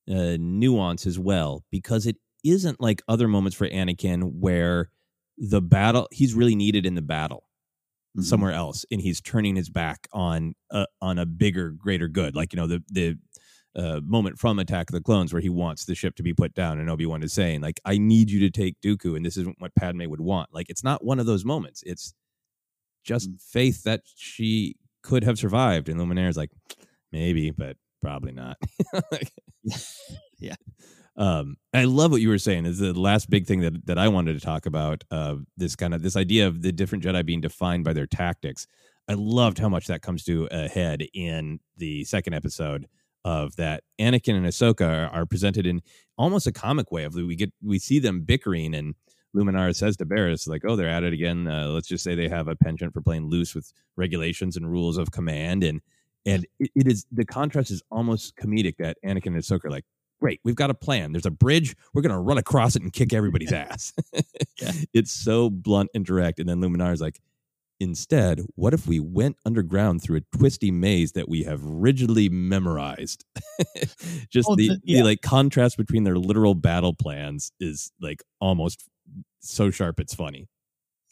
uh, nuance as well because it isn't like other moments for Anakin where the battle he's really needed in the battle mm-hmm. somewhere else and he's turning his back on a, on a bigger greater good like you know the the uh, moment from Attack of the Clones where he wants the ship to be put down, and Obi Wan is saying, like, I need you to take Dooku, and this isn't what Padme would want. Like, it's not one of those moments. It's just mm. faith that she could have survived. And Luminara is like, maybe, but probably not. like, yeah. Um, I love what you were saying. Is the last big thing that that I wanted to talk about. Uh, this kind of this idea of the different Jedi being defined by their tactics. I loved how much that comes to a head in the second episode of that Anakin and Ahsoka are, are, presented in almost a comic way. Of we get we see them bickering, and Luminara says to Barriss, like, "Oh, they're at it again. Uh, let's just say they have a penchant for playing loose with regulations and rules of command." And and it, it is the contrast is almost comedic that Anakin and Ahsoka are like, "Great, we've got a plan. There's a bridge. We're gonna run across it and kick everybody's ass." yeah. It's so blunt and direct. And then Luminara's like, Instead, what if we went underground through a twisty maze that we have rigidly memorized? Just oh, the, the, yeah. the like contrast between their literal battle plans is like almost so sharp it's funny.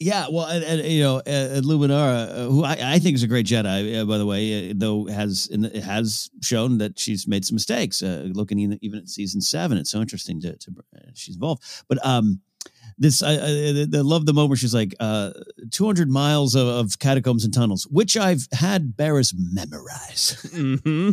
Yeah, well, and, and you know, and Luminara, uh, who I, I, think is a great Jedi, uh, by the way, uh, though has the, has shown that she's made some mistakes. Uh, looking in, even at season seven, it's so interesting to, to uh, she's involved. But um, this I, I, I, love the moment she's like uh 200 miles of, of, catacombs and tunnels which i've had barriss memorize. Mm-hmm.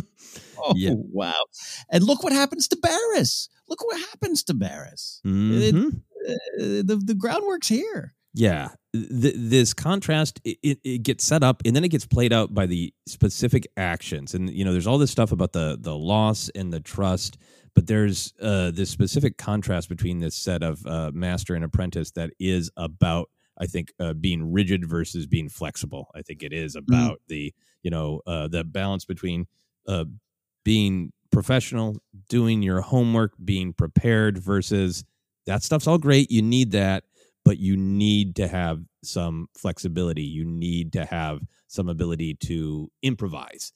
oh yeah. wow. And look what happens to barriss. Look what happens to barriss. Mm-hmm. it, uh, the, the groundwork's here. Yeah. The, this contrast it, it, it, gets set up and then it gets played out by the specific actions. And you know there's all this stuff about the the loss and the trust but there's uh, this specific contrast between this set of uh, master and apprentice that is about I think uh, being rigid versus being flexible. I think it is mm-hmm. about mm. the you know uh, the balance between uh, being professional, doing your homework, being prepared versus that stuff's all great. You need that, but you need to have some flexibility. You need to have some ability to improvise.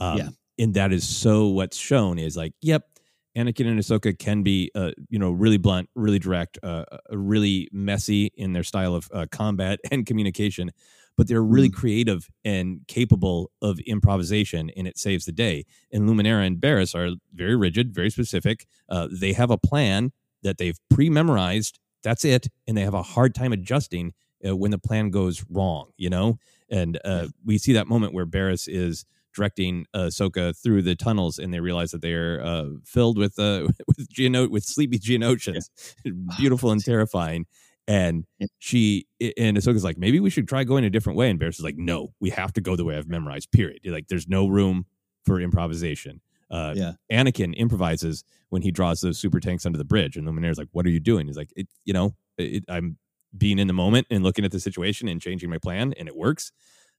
Um, Yeah. And that is so what's shown is like, yep, Anakin and Ahsoka can be, uh, you know, really blunt, really direct, uh, uh, really messy in their style of uh, combat and communication, but they're really creative and capable of improvisation, and it saves the day. And Luminara and Barriss are very rigid, very specific. Uh, they have a plan that they've pre-memorized. That's it, and they have a hard time adjusting uh, when the plan goes wrong. You know, and uh, we see that moment where Barriss is directing uh, Ahsoka through the tunnels, and they realize that they're uh, filled with uh, with Geono- with sleepy Geonosians, beautiful and terrifying. And she and Ahsoka's like, maybe we should try going a different way. And Barriss is like, no, we have to go the way I've memorized. Period. Like, there's no room for improvisation. Uh, Yeah. Anakin improvises when he draws those super tanks under the bridge, and Luminara's like, "What are you doing?" He's like, it, "You know, it, I'm being in the moment and looking at the situation and changing my plan, and it works."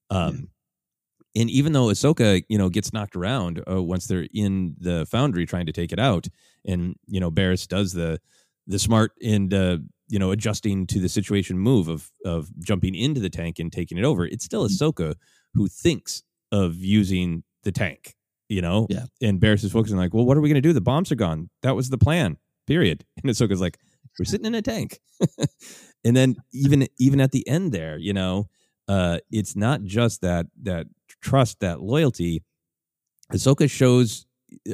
Um, And even though Ahsoka, you know, gets knocked around uh, once they're in the foundry trying to take it out, and you know, Barriss does the the smart and uh, you know adjusting to the situation move of of jumping into the tank and taking it over. It's still Ahsoka who thinks of using the tank, you know. Yeah. And Barriss is focusing like, well, what are we going to do? The bombs are gone. That was the plan. Period. And Ahsoka's like, we're sitting in a tank. and then even even at the end there, you know, uh, it's not just that that trust, that loyalty. Ahsoka shows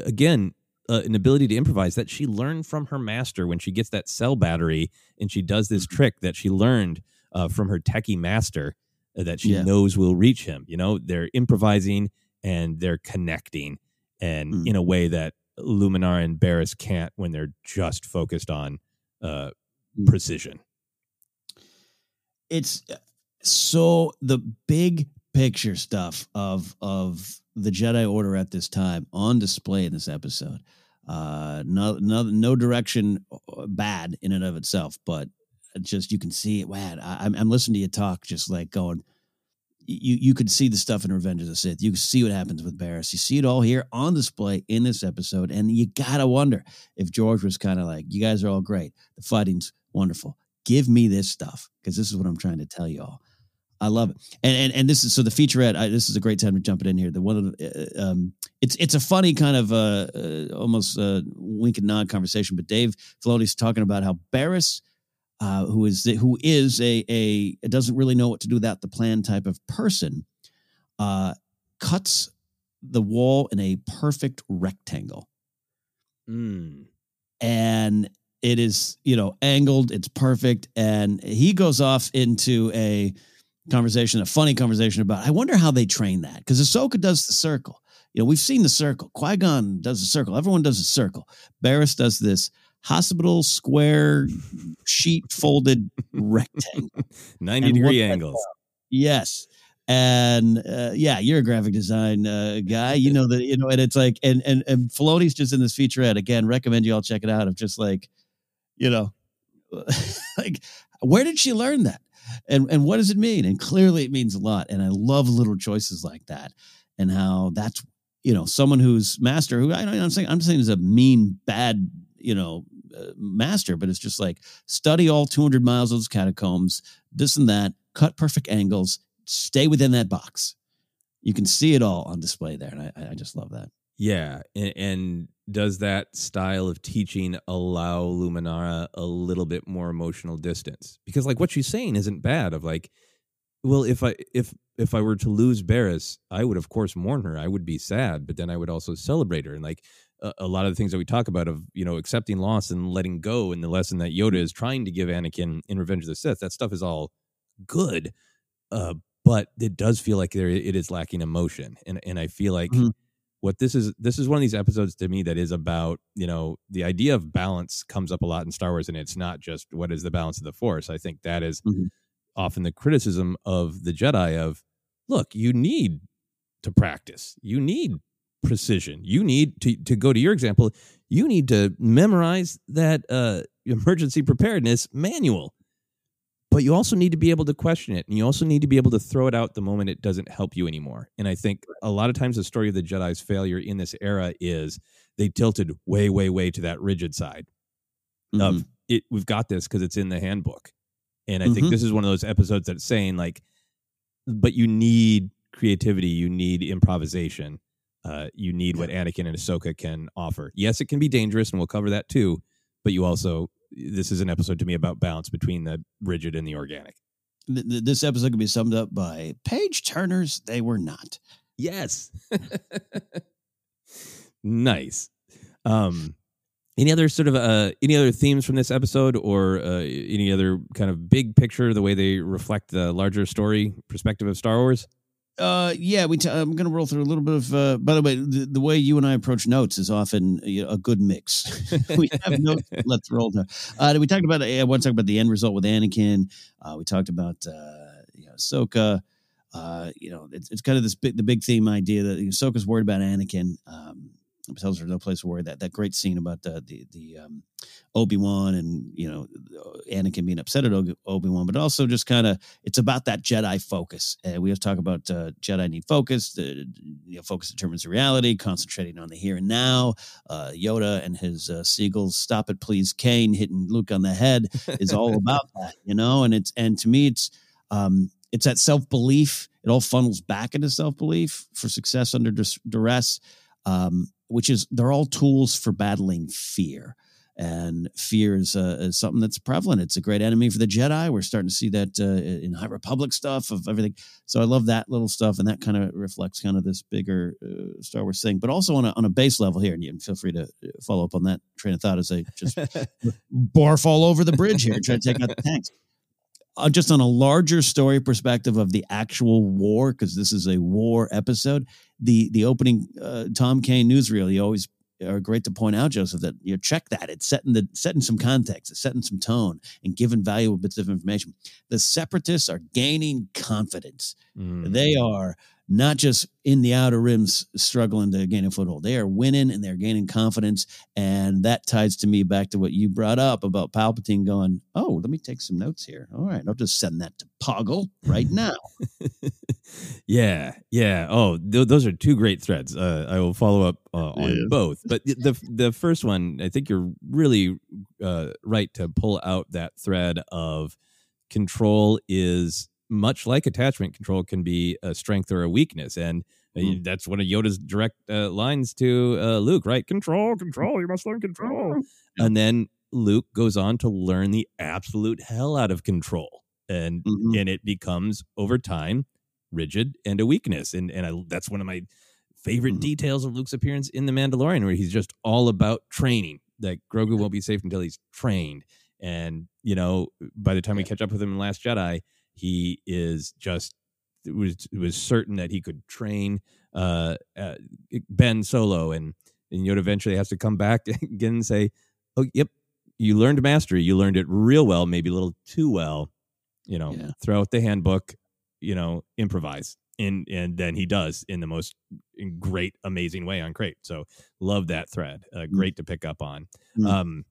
again uh, an ability to improvise that she learned from her master when she gets that cell battery and she does this Mm-hmm. trick that she learned uh, from her techie master uh, that she Yeah. knows will reach him. You know, they're improvising and they're connecting, and Mm. in a way that Luminara and Barriss can't when they're just focused on uh, Mm. precision. it's uh, so the big picture stuff of of the Jedi Order at this time on display in this episode. Uh, no, no, no direction uh, bad in and of itself, but just you can see it. Man, I, I'm, I'm listening to you talk, just like going. You you could see the stuff in Revenge of the Sith. You see what happens with Barriss. You see it all here on display in this episode, and you gotta wonder if George was kind of like, "You guys are all great. The fighting's wonderful. Give me this stuff because this is what I'm trying to tell you all." I love it, and and and this is so the featurette. I, this is a great time to jump it in here. The one of the, uh, um, it's it's a funny kind of uh, uh almost uh, wink and nod conversation. But Dave Filoni's talking about how Barriss, uh, who is the, who is a a doesn't really know what to do without the plan type of person, uh, cuts the wall in a perfect rectangle Mm. and it is you know angled it's perfect and he goes off into a conversation a funny conversation about i wonder how they train that because ahsoka does the circle you know we've seen the circle qui-gon does the circle everyone does the circle barriss does this hospital square sheet folded rectangle 90 And degree angles. Yes. And uh, yeah, you're a graphic design uh, guy. You know that you know, and it's like, and and and Filoni's just in this featurette again. Recommend you all check it out. Of just like, you know, like where did she learn that, and and what does it mean? And clearly, it means a lot. And I love little choices like that, and how that's you know someone who's master who I, I'm saying I'm saying is a mean bad you know uh, master, but it's just like study all 200 miles of those catacombs, this and that, cut perfect angles, stay within that box. You can see it all on display there, and I, I just love that. Yeah, and, and does that style of teaching allow Luminara a little bit more emotional distance? Because like what she's saying isn't bad. Of like, well, if I if if I were to lose Barriss, I would of course mourn her. I would be sad, but then I would also celebrate her. And like a, a lot of the things that we talk about of you know accepting loss and letting go, and the lesson that Yoda is trying to give Anakin in Revenge of the Sith, that stuff is all good. Uh, but it does feel like there it is lacking emotion, and and I feel like Mhm. What this is this is one of these episodes to me that is about you know the idea of balance comes up a lot in Star Wars, and it's not just what is the balance of the Force. I think that is Mhm. often the criticism of the Jedi of look, you need to practice, you need precision, you need to to go to your example, you need to memorize that uh, emergency preparedness manual but you also need to be able to question it and you also need to be able to throw it out the moment it doesn't help you anymore and i think a lot of times the story of the jedi's failure in this era is they tilted way way way to that rigid side of it we've got this because it's in the handbook. And I think Mhm. this is one of those episodes that's saying like, but you need creativity, you need improvisation, uh, you need what Anakin and Ahsoka can offer. Yes, it can be dangerous, and we'll cover that too. But you also, this is an episode to me about balance between the rigid and the organic. Th- th- this episode can be summed up by page turners. They were not. Yes. nice. Um, any other sort of uh, any other themes from this episode, or uh, any other kind of big picture, the way they reflect the larger story perspective of Star Wars? Uh, yeah, we. T- I'm going to roll through a little bit of. Uh, by the way, the, the way you and I approach notes is often you know, a good mix. we have notes. Let's roll there. Uh, we talked about. I want to talk about the end result with Anakin. Uh, we talked about uh, you know, Ahsoka. Uh, you know, it's, it's kind of this big, the big theme idea that you know, Ahsoka's worried about Anakin. Um, tells her there's no place to worry. That that great scene about uh, the the um, Obi Wan and you know Anakin being upset at Obi Wan, but also just kind of it's about that Jedi focus. And we have to talk about uh, Jedi need focus. The you know, focus determines reality. Concentrating on the here and now. Uh, Yoda and his uh, seagulls stop it, please. cane hitting Luke on the head is all about that, you know. And it's and to me, it's um, it's that self belief. It all funnels back into self belief for success under duress. Um, which is they're all tools for battling fear. And fear is, uh, is something that's prevalent. It's a great enemy for the Jedi. We're starting to see that uh, in High Republic stuff of everything. So I love that little stuff, and that kind of reflects kind of this bigger uh, Star Wars thing. But also on a on a base level here, and you can feel free to uh, follow up on that train of thought as I just barf all over the bridge here and try to take out the tanks. Uh, just on a larger story perspective of the actual war, because this is a war episode. The the opening uh, Tom Kane newsreel, you always are great to point out, Joseph, that you know, check that it's setting the setting some context, it's setting some tone, and giving valuable bits of information. The separatists are gaining confidence. Mm. They are not just in the outer rims struggling to gain a foothold. They are winning and they're gaining confidence. And that ties to me back to what you brought up about Palpatine going, Oh, let me take some notes here. All right, I'll just send that to Poggle right now. yeah, yeah. Oh, th- those are two great threads. Uh, I will follow up uh, on Yeah. both. But the, the first one, I think you're really uh, right to pull out that thread of control is much like attachment control can be a strength or a weakness, and Mm. that's one of Yoda's direct uh, lines to uh, Luke. Right? Control, control. You must learn control. And then Luke goes on to learn the absolute hell out of control, and Mhm. and it becomes over time rigid and a weakness. And and I, that's one of my favorite Mhm. details of Luke's appearance in The Mandalorian, where he's just all about training. Like Grogu won't be safe until he's trained. And you know, by the time we catch up with him in Last Jedi, he is just it was was certain that he could train uh, uh Ben Solo, and and Yoda eventually has to come back again and say, "Oh, yep, you learned mastery. You learned it real well, maybe a little too well. You know, Yeah. throw out the handbook. You know, improvise." And and then he does in the most great, amazing way on Crait. So love that thread. Uh, great to pick up on. Mm. Um,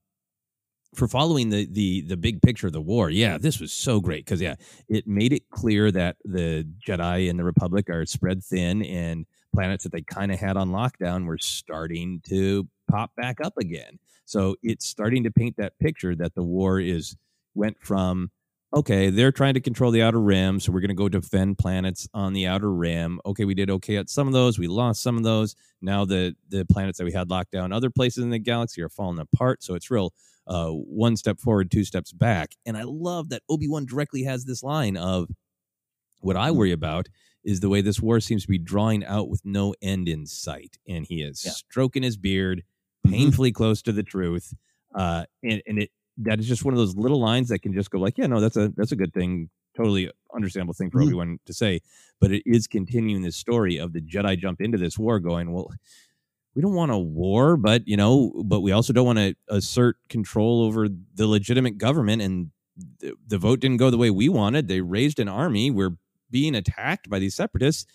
for following the the the big picture of the war, yeah, this was so great because yeah, it made it clear that the Jedi and the Republic are spread thin, and planets that they kind of had on lockdown were starting to pop back up again. So it's starting to paint that picture that the war is went from okay, they're trying to control the outer rim, so we're going to go defend planets on the outer rim. Okay, we did okay at some of those, we lost some of those. Now the the planets that we had locked down, other places in the galaxy are falling apart. So it's real uh, one step forward, two steps back. And I love that Obi Wan directly has this line of, "What I worry about is the way this war seems to be drawing out with no end in sight." And he is Yeah. stroking his beard, Mhm. painfully close to the truth. Uh, and and it that is just one of those little lines that can just go like, "Yeah, no, that's a that's a good thing." Totally understandable thing for Mhm. Obi Wan to say, but it is continuing this story of the Jedi jump into this war, going, "Well, we don't want a war, but you know, but we also don't want to assert control over the legitimate government. And the, the vote didn't go the way we wanted. They raised an army. We're being attacked by these separatists.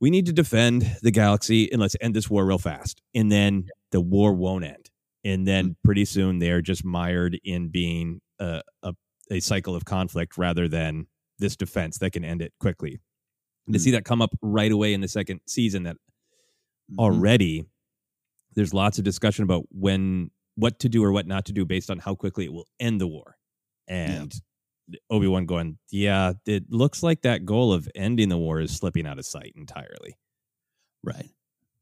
We need to defend the galaxy and let's end this war real fast. And then the war won't end. And then mm-hmm. pretty soon they're just mired in being a, a, a cycle of conflict rather than this defense that can end it quickly. And to see mm-hmm. that come up right away in the second season that Mhm. already there's lots of discussion about when what to do or what not to do based on how quickly it will end the war. And yeah. Obi Wan going, yeah, it looks like that goal of ending the war is slipping out of sight entirely. Right.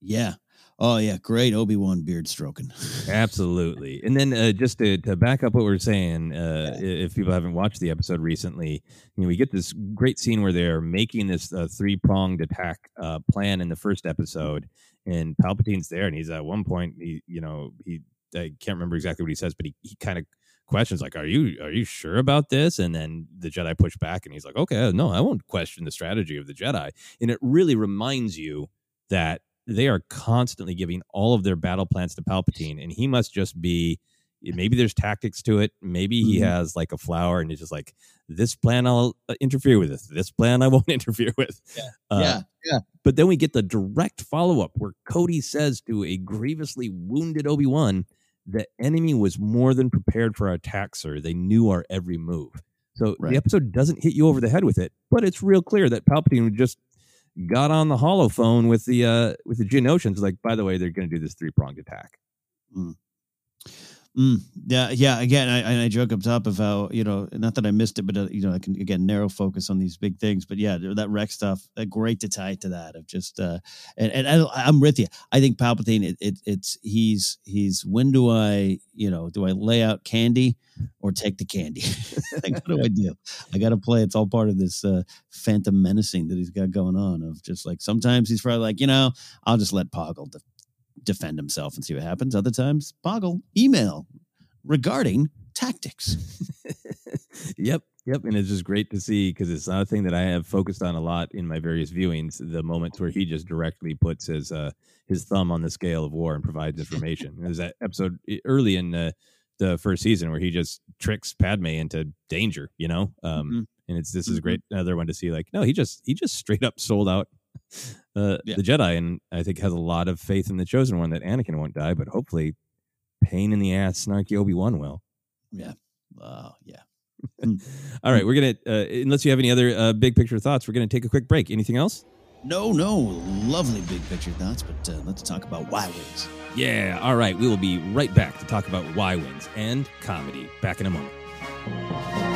Yeah. Oh yeah, great Obi Wan beard stroking. Absolutely. And then uh, just to, to back up what we're saying, uh, yeah. if people haven't watched the episode recently, you know, we get this great scene where they're making this uh, three pronged attack uh, plan in the first episode, and Palpatine's there, and he's at one point, he you know he I can't remember exactly what he says, but he, he kind of questions like, "Are you are you sure about this?" And then the Jedi push back, and he's like, "Okay, no, I won't question the strategy of the Jedi." And it really reminds you that they are constantly giving all of their battle plans to Palpatine, and he must just be. Maybe there's tactics to it. Maybe he mm-hmm. has like a flower, and he's just like, "This plan I'll uh, interfere with. This, this plan I won't interfere with." Yeah, uh, yeah, yeah. But then we get the direct follow up where Cody says to a grievously wounded Obi Wan, "The enemy was more than prepared for our attack, sir. They knew our every move." So right. the episode doesn't hit you over the head with it, but it's real clear that Palpatine just got on the holophone with the uh with the Geonosians. Like, by the way, they're going to do this three pronged attack. Mm. Mm, yeah, yeah. Again, I, I joke up top of how you know, not that I missed it, but uh, you know, I can again narrow focus on these big things. But yeah, that wreck stuff, uh, great to tie to that of just, uh, and, and I, am with you. I think Palpatine, it, it, it's he's he's when do I, you know, do I lay out candy or take the candy? like, what do I do? I got to play. It's all part of this uh, phantom menacing that he's got going on. Of just like sometimes he's probably like, you know, I'll just let Poggle defend himself and see what happens. Other times, Poggle email regarding tactics. yep, yep, and it's just great to see because it's not a thing that I have focused on a lot in my various viewings. The moments where he just directly puts his uh, his thumb on the scale of war and provides information. There's that episode early in the, the first season where he just tricks Padme into danger. You know, um, mm-hmm. and it's this is mm-hmm. great. Another one to see. Like, no, he just he just straight up sold out uh, yeah. the Jedi, and I think has a lot of faith in the chosen one that Anakin won't die, but hopefully, pain in the ass, snarky Obi Wan will. Yeah. Oh, yeah. All right, we're gonna. Uh, unless you have any other uh, big picture thoughts, we're gonna take a quick break. Anything else? No, no, lovely big picture thoughts, but uh, let's talk about Y wings. Yeah. All right, we will be right back to talk about Y wings and comedy. Back in a moment.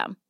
system.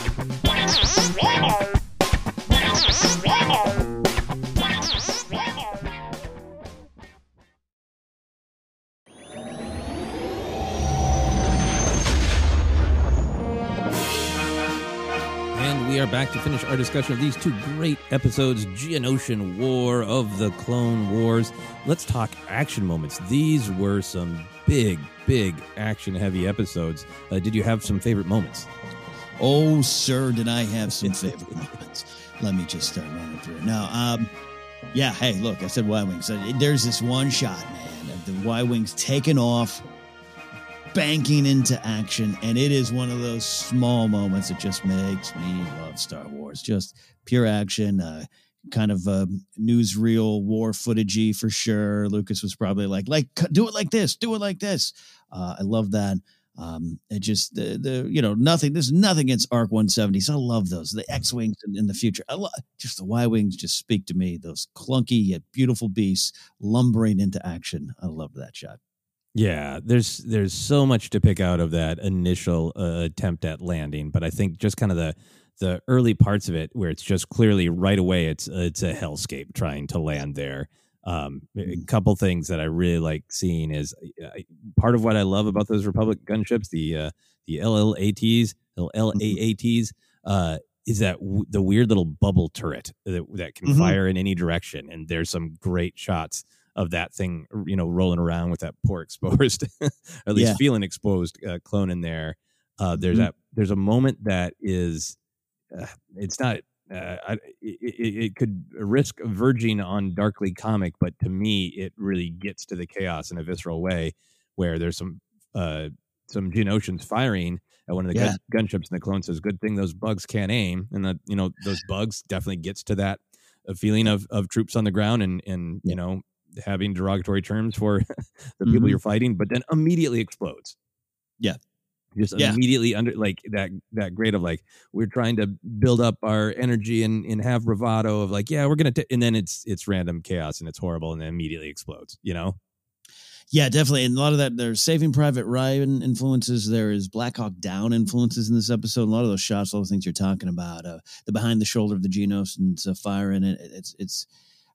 Are back to finish our discussion of these two great episodes Geonosian War of the Clone Wars. Let's talk action moments. These were some big, big action heavy episodes. Uh, did you have some favorite moments? Oh, sir, did I have some favorite moments. Let me just start running through it. Now, um, yeah, hey, look, I said Y Wings. There's this one shot, man, of the Y Wings taking off, banking into action, and it is one of those small moments that just makes me love Star Wars. Just pure action, uh, kind of uh, newsreel war footagey for sure. Lucas was probably like, like, do it like this, do it like this. Uh, I love that. Um, it just the the you know nothing. There's nothing against Arc 170s. I love those. The X wings in, in, the future. I love just the Y wings. Just speak to me. Those clunky yet beautiful beasts lumbering into action. I love that shot. Yeah, there's there's so much to pick out of that initial uh, attempt at landing, but I think just kind of the the early parts of it where it's just clearly right away it's it's a hellscape trying to land there. Um, a Mm-hmm. couple things that I really like seeing is uh, part of what I love about those Republic gunships, the uh, the LLATs, LLAATs, uh, is that w- the weird little bubble turret that, that can Mhm. fire in any direction, and there's some great shots of that thing, you know, rolling around with that poor exposed, or at least Yeah. feeling exposed uh, clone in there. Uh, there's Mhm. that. There's a moment that is, uh, it's not. Uh, I, it, it could risk verging on darkly comic, but to me, it really gets to the chaos in a visceral way, where there's some uh, some Geonosians firing at one of the Yeah. gun, gunships, and the clone says, "Good thing those bugs can't aim," and that you know those bugs definitely gets to that uh, feeling of of troops on the ground and and you know having derogatory terms for the people Mhm. you're fighting, but then immediately explodes. Yeah. Just Yeah. immediately under like that that grade of like we're trying to build up our energy and and have bravado of like yeah we're gonna t-, and then it's it's random chaos and it's horrible and then immediately explodes you know Yeah, definitely. And a lot of that, there's Saving Private Ryan influences. There is Black Hawk Down influences in this episode. A lot of those shots, all the things you're talking about, uh, the behind the shoulder of the Geonosian uh, firing it. It's, it's,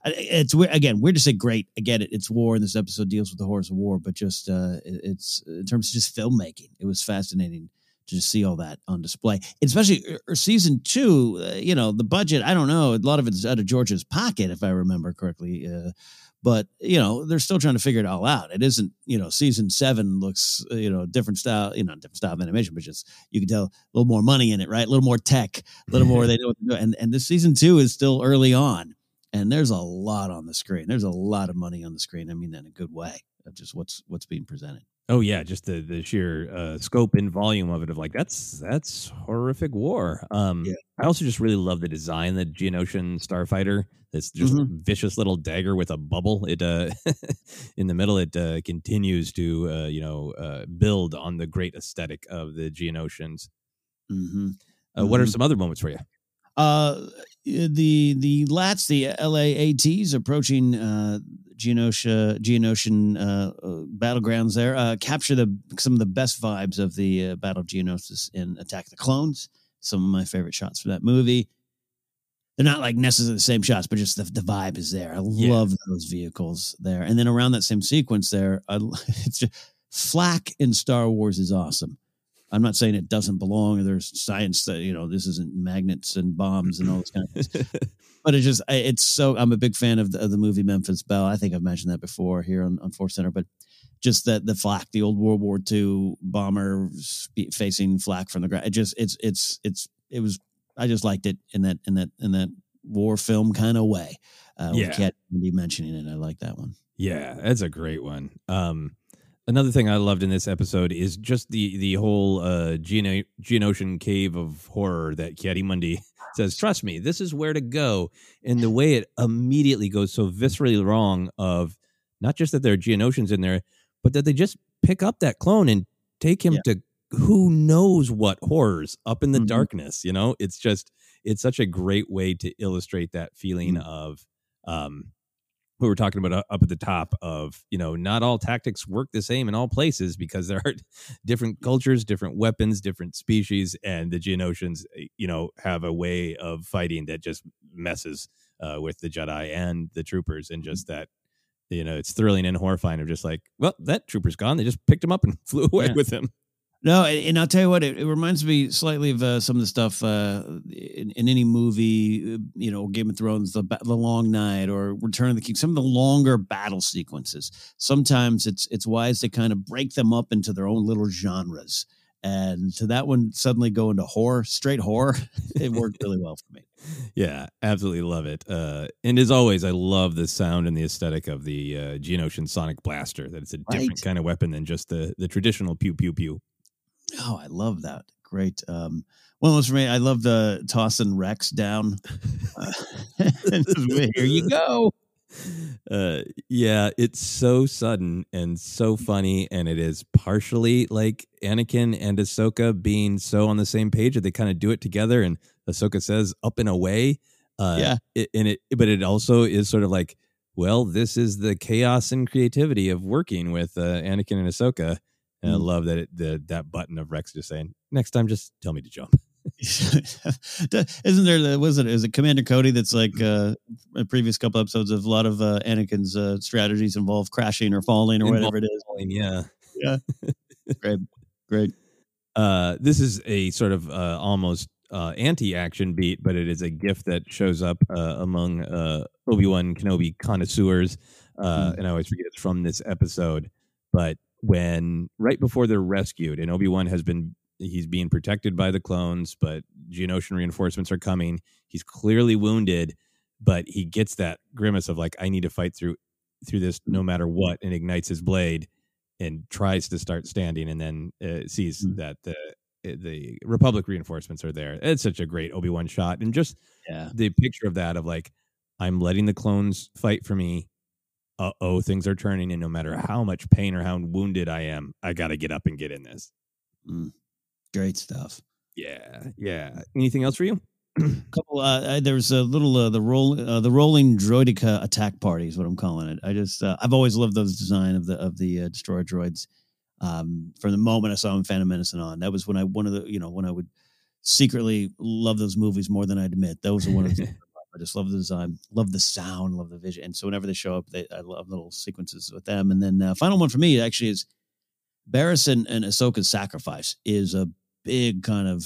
it's. Again, weird to say great. I get it. It's war, and this episode deals with the horrors of war, but just, uh, it- it's in terms of just filmmaking, it was fascinating to just see all that on display. Especially uh, season two, uh, you know, the budget, I don't know. A lot of it's out of George's pocket, if I remember correctly. Uh, but you know they're still trying to figure it all out. It isn't you know season seven looks uh, you know different style you know different style of animation, but just you can tell a little more money in it, right? A little more tech, a little more they know what to do. And and this season two is still early on, and there's a lot on the screen. There's a lot of money on the screen. I mean that in a good way of just what's what's being presented. Oh yeah, just the the sheer uh, scope and volume of it. Of like that's that's horrific war. Um, Yeah. I also just really love the design, the Geonosian starfighter. This just Mhm. vicious little dagger with a bubble. It uh, in the middle. It uh, continues to uh, you know uh, build on the great aesthetic of the Geonosians. Mm-hmm. Uh, What are Mhm. some other moments for you? Uh, the the Lats, the LAATs approaching uh, Geonosia, Geonosian uh, uh, battlegrounds there, uh, capture the some of the best vibes of the uh, Battle of Geonosis in Attack of the Clones. Some of my favorite shots for that movie. They're not like necessarily the same shots, but just the, the vibe is there. I Yeah. love those vehicles there. And then around that same sequence there, I, it's just, Flak in Star Wars is awesome. I'm not saying it doesn't belong there's science that, you know, this isn't magnets and bombs and all this kind of stuff. But it's just, it's so, I'm a big fan of the, of the movie Memphis Belle. I think I've mentioned that before here on, on Force Center, but just that the flak, the old World War II bomber facing flak from the ground. It just, it's, it's, it's, it was, I just liked it in that, in that, in that war film kind of way. Uh, Yeah. With Kat Bundy mentioning it. I like that one. Yeah, that's a great one. Um, another thing I loved in this episode is just the the whole uh, Geono- Geonosian cave of horror that Ki-Adi Mundi says. Trust me, this is where to go, and the way it immediately goes so viscerally wrong. Of not just that there are Geonosians in there, but that they just pick up that clone and take him to who knows what horrors up in the Mhm. darkness. You know, it's just it's such a great way to illustrate that feeling Mm. of um we were talking about uh, up at the top of you know not all tactics work the same in all places because there are different cultures different weapons different species and the geonosians uh, you know have a way of fighting that just messes uh, with the jedi and the troopers and just that you know it's thrilling and horrifying of just like well that trooper's gone. They just picked him up and flew away Yeah. with him No, and I'll tell you what, it, it reminds me slightly of uh, some of the stuff uh, in, in any movie, uh, you know, Game of Thrones, the, the Long Night, or Return of the King. Some of the longer battle sequences. Sometimes it's it's wise to kind of break them up into their own little genres. And to that one, suddenly go into horror, straight horror, it worked really well for me. Yeah, absolutely love it. Uh, and as always, I love the sound and the aesthetic of the uh, Geonosian Sonic Blaster. That it's a different Right. kind of weapon than just the the traditional pew pew pew. Oh, I love that. Great. Um, one of those for me. I love the tossing Rex down. Uh, here you go. Uh, yeah, it's so sudden and so funny, and it is partially like Anakin and Ahsoka being so on the same page that they kind of do it together. And Ahsoka says, "Up and away." Uh, Yeah. it, and it, but it also is sort of like, well, this is the chaos and creativity of working with uh, Anakin and Ahsoka. And I Mm. love that it, the that button of Rex just saying, "Next time, just tell me to jump." Isn't there? the- Was it? Is it Commander Cody? That's like uh, a previous couple episodes of a lot of uh, Anakin's uh, strategies involve crashing or falling or whatever it is. Yeah. Yeah, great, great. Uh, this is a sort of uh, almost uh, anti-action beat, but it is a gift that shows up uh, among uh, Obi Wan Kenobi connoisseurs, uh, Mm. and I always forget it's from this episode. But when right before they're rescued, and Obi Wan has been he's being protected by the clones, but Geonosian reinforcements are coming. He's clearly wounded, but he gets that grimace of like, I need to fight through through this no matter what, and ignites his blade and tries to start standing, and then uh, sees that the the Republic reinforcements are there. It's such a great Obi Wan shot, and just Yeah. the picture of that of like, I'm letting the clones fight for me. Uh oh, things are turning, and no matter how much pain or how wounded I am, I got to get up and get in this. Mm. Great stuff. Yeah, yeah. Anything else for you? couple uh, uh, there's a little uh, the roll uh, the rolling droideka attack party is what i'm calling it i just uh, i've always loved those design of the of the uh, destroyer droids um from the moment i saw them phantom menace and on that was when i one of the you know when i would secretly love those movies more than i'd admit those are one of the I just love the design, love the sound, love the vision, and so whenever they show up, they, I love little sequences with them. And then uh, final one for me actually is Barriss and, and Ahsoka's sacrifice is a big kind of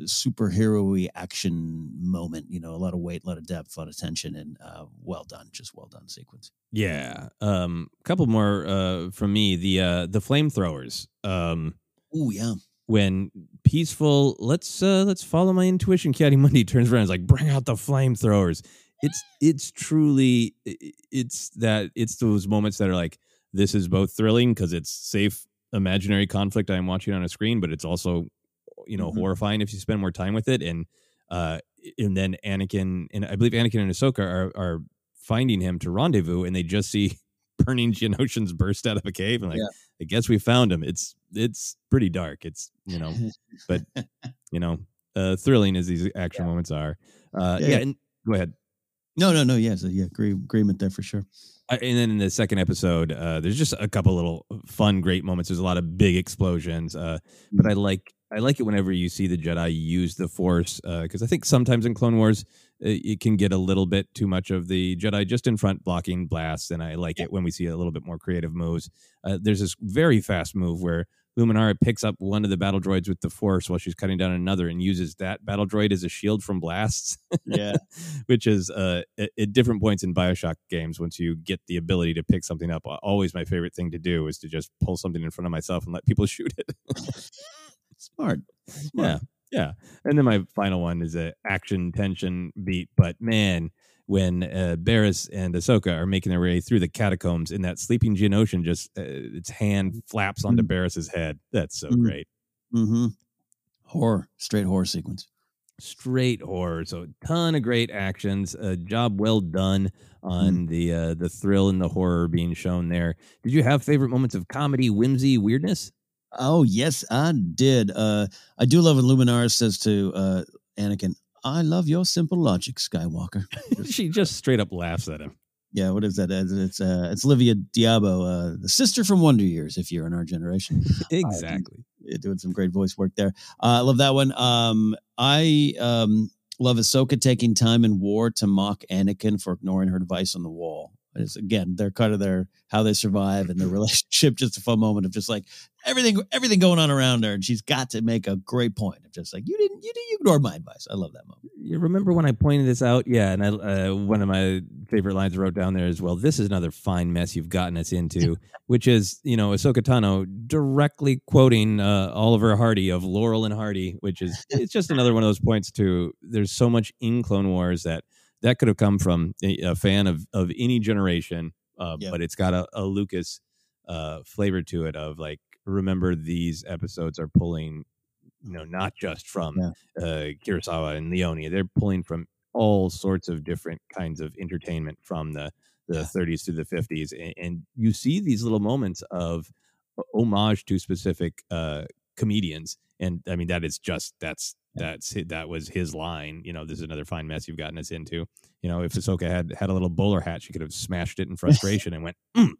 superhero-y action moment. You know, a lot of weight, a lot of depth, a lot of tension, and uh, well done, just well done sequence. Yeah. Um, a couple more uh, from me. The uh, the flamethrowers. Um, oh yeah. When peaceful, let's uh, let's follow my intuition. Ki-Adi Mundi turns around, and is like, bring out the flamethrowers. It's it's truly it's that it's those moments that are like this is both thrilling because it's safe imaginary conflict I'm watching on a screen, but it's also you know Mhm. horrifying if you spend more time with it. And uh, and then Anakin and I believe Anakin and Ahsoka are are finding him to rendezvous, and they just see burning Geonosians burst out of a cave, and like Yeah. I guess we found him. It's it's pretty dark. It's you know, but you know, uh, thrilling as these action moments are. Uh, Yeah, yeah, yeah. and go ahead. No, no, no. Yes, yeah, agree, agreement there for sure. Uh, and then in the second episode, uh, there's just a couple little fun, great moments. There's a lot of big explosions, uh, but I like I like it whenever you see the Jedi use the Force because I think sometimes in Clone Wars uh, it can get a little bit too much of the Jedi just in front blocking blasts, and I like it when we see a little bit more creative moves. Uh, there's this very fast move where Luminara picks up one of the battle droids with the Force while she's cutting down another, and uses that battle droid as a shield from blasts. Yeah. which is uh, at, at different points in Bioshock games. Once you get the ability to pick something up, always my favorite thing to do is to just pull something in front of myself and let people shoot it. Smart. yeah, yeah. And then my final one is a action tension beat, but man. When uh, Barriss and Ahsoka are making their way through the catacombs, in that sleeping Geonosian just uh, its hand flaps onto Barriss's head. That's so Mm. great. Mm-hmm. Horror, straight horror sequence. straight horror. So a ton of great actions. A job well done on the uh, the thrill and the horror being shown there. Did you have favorite moments of comedy, whimsy, weirdness? Oh yes, I did. Uh, I do love when Luminara says to uh, Anakin, "I love your simple logic, Skywalker." she just straight up laughs at him. Yeah, what is that? It's it's, uh, it's Livia d'Abo, uh, the sister from Wonder Years, if you're in our generation. Exactly. Uh, doing some great voice work there. Uh, I love that one. Um, I um, love Ahsoka taking time in war to mock Anakin for ignoring her device on the wall. It's, again, they're kind of their how they survive and their relationship. Just a fun moment of just like everything, everything going on around her, and she's got to make a great point of just like you didn't, you didn't you ignored my advice. I love that moment. You remember when I pointed this out? Yeah, and I, uh, one of my favorite lines I wrote down there as well. This is another fine mess you've gotten us into, which is you know Ahsoka Tano directly quoting uh, Oliver Hardy of Laurel and Hardy, which is it's just another one of those points to. There's so much in Clone Wars that that could have come from a, a fan of of any generation, uh, Yeah. but it's got a, a Lucas uh, flavor to it of like remember these episodes are pulling you know not just from Yeah. uh, Kurosawa and Leone. They're pulling from all sorts of different kinds of entertainment from the the 30s to the 50s, and, and you see these little moments of homage to specific uh, comedians. And I mean, that is just that's that's that was his line. You know, this is another fine mess you've gotten us into. You know, if Ahsoka had had a little bowler hat, she could have smashed it in frustration and went, "Mm,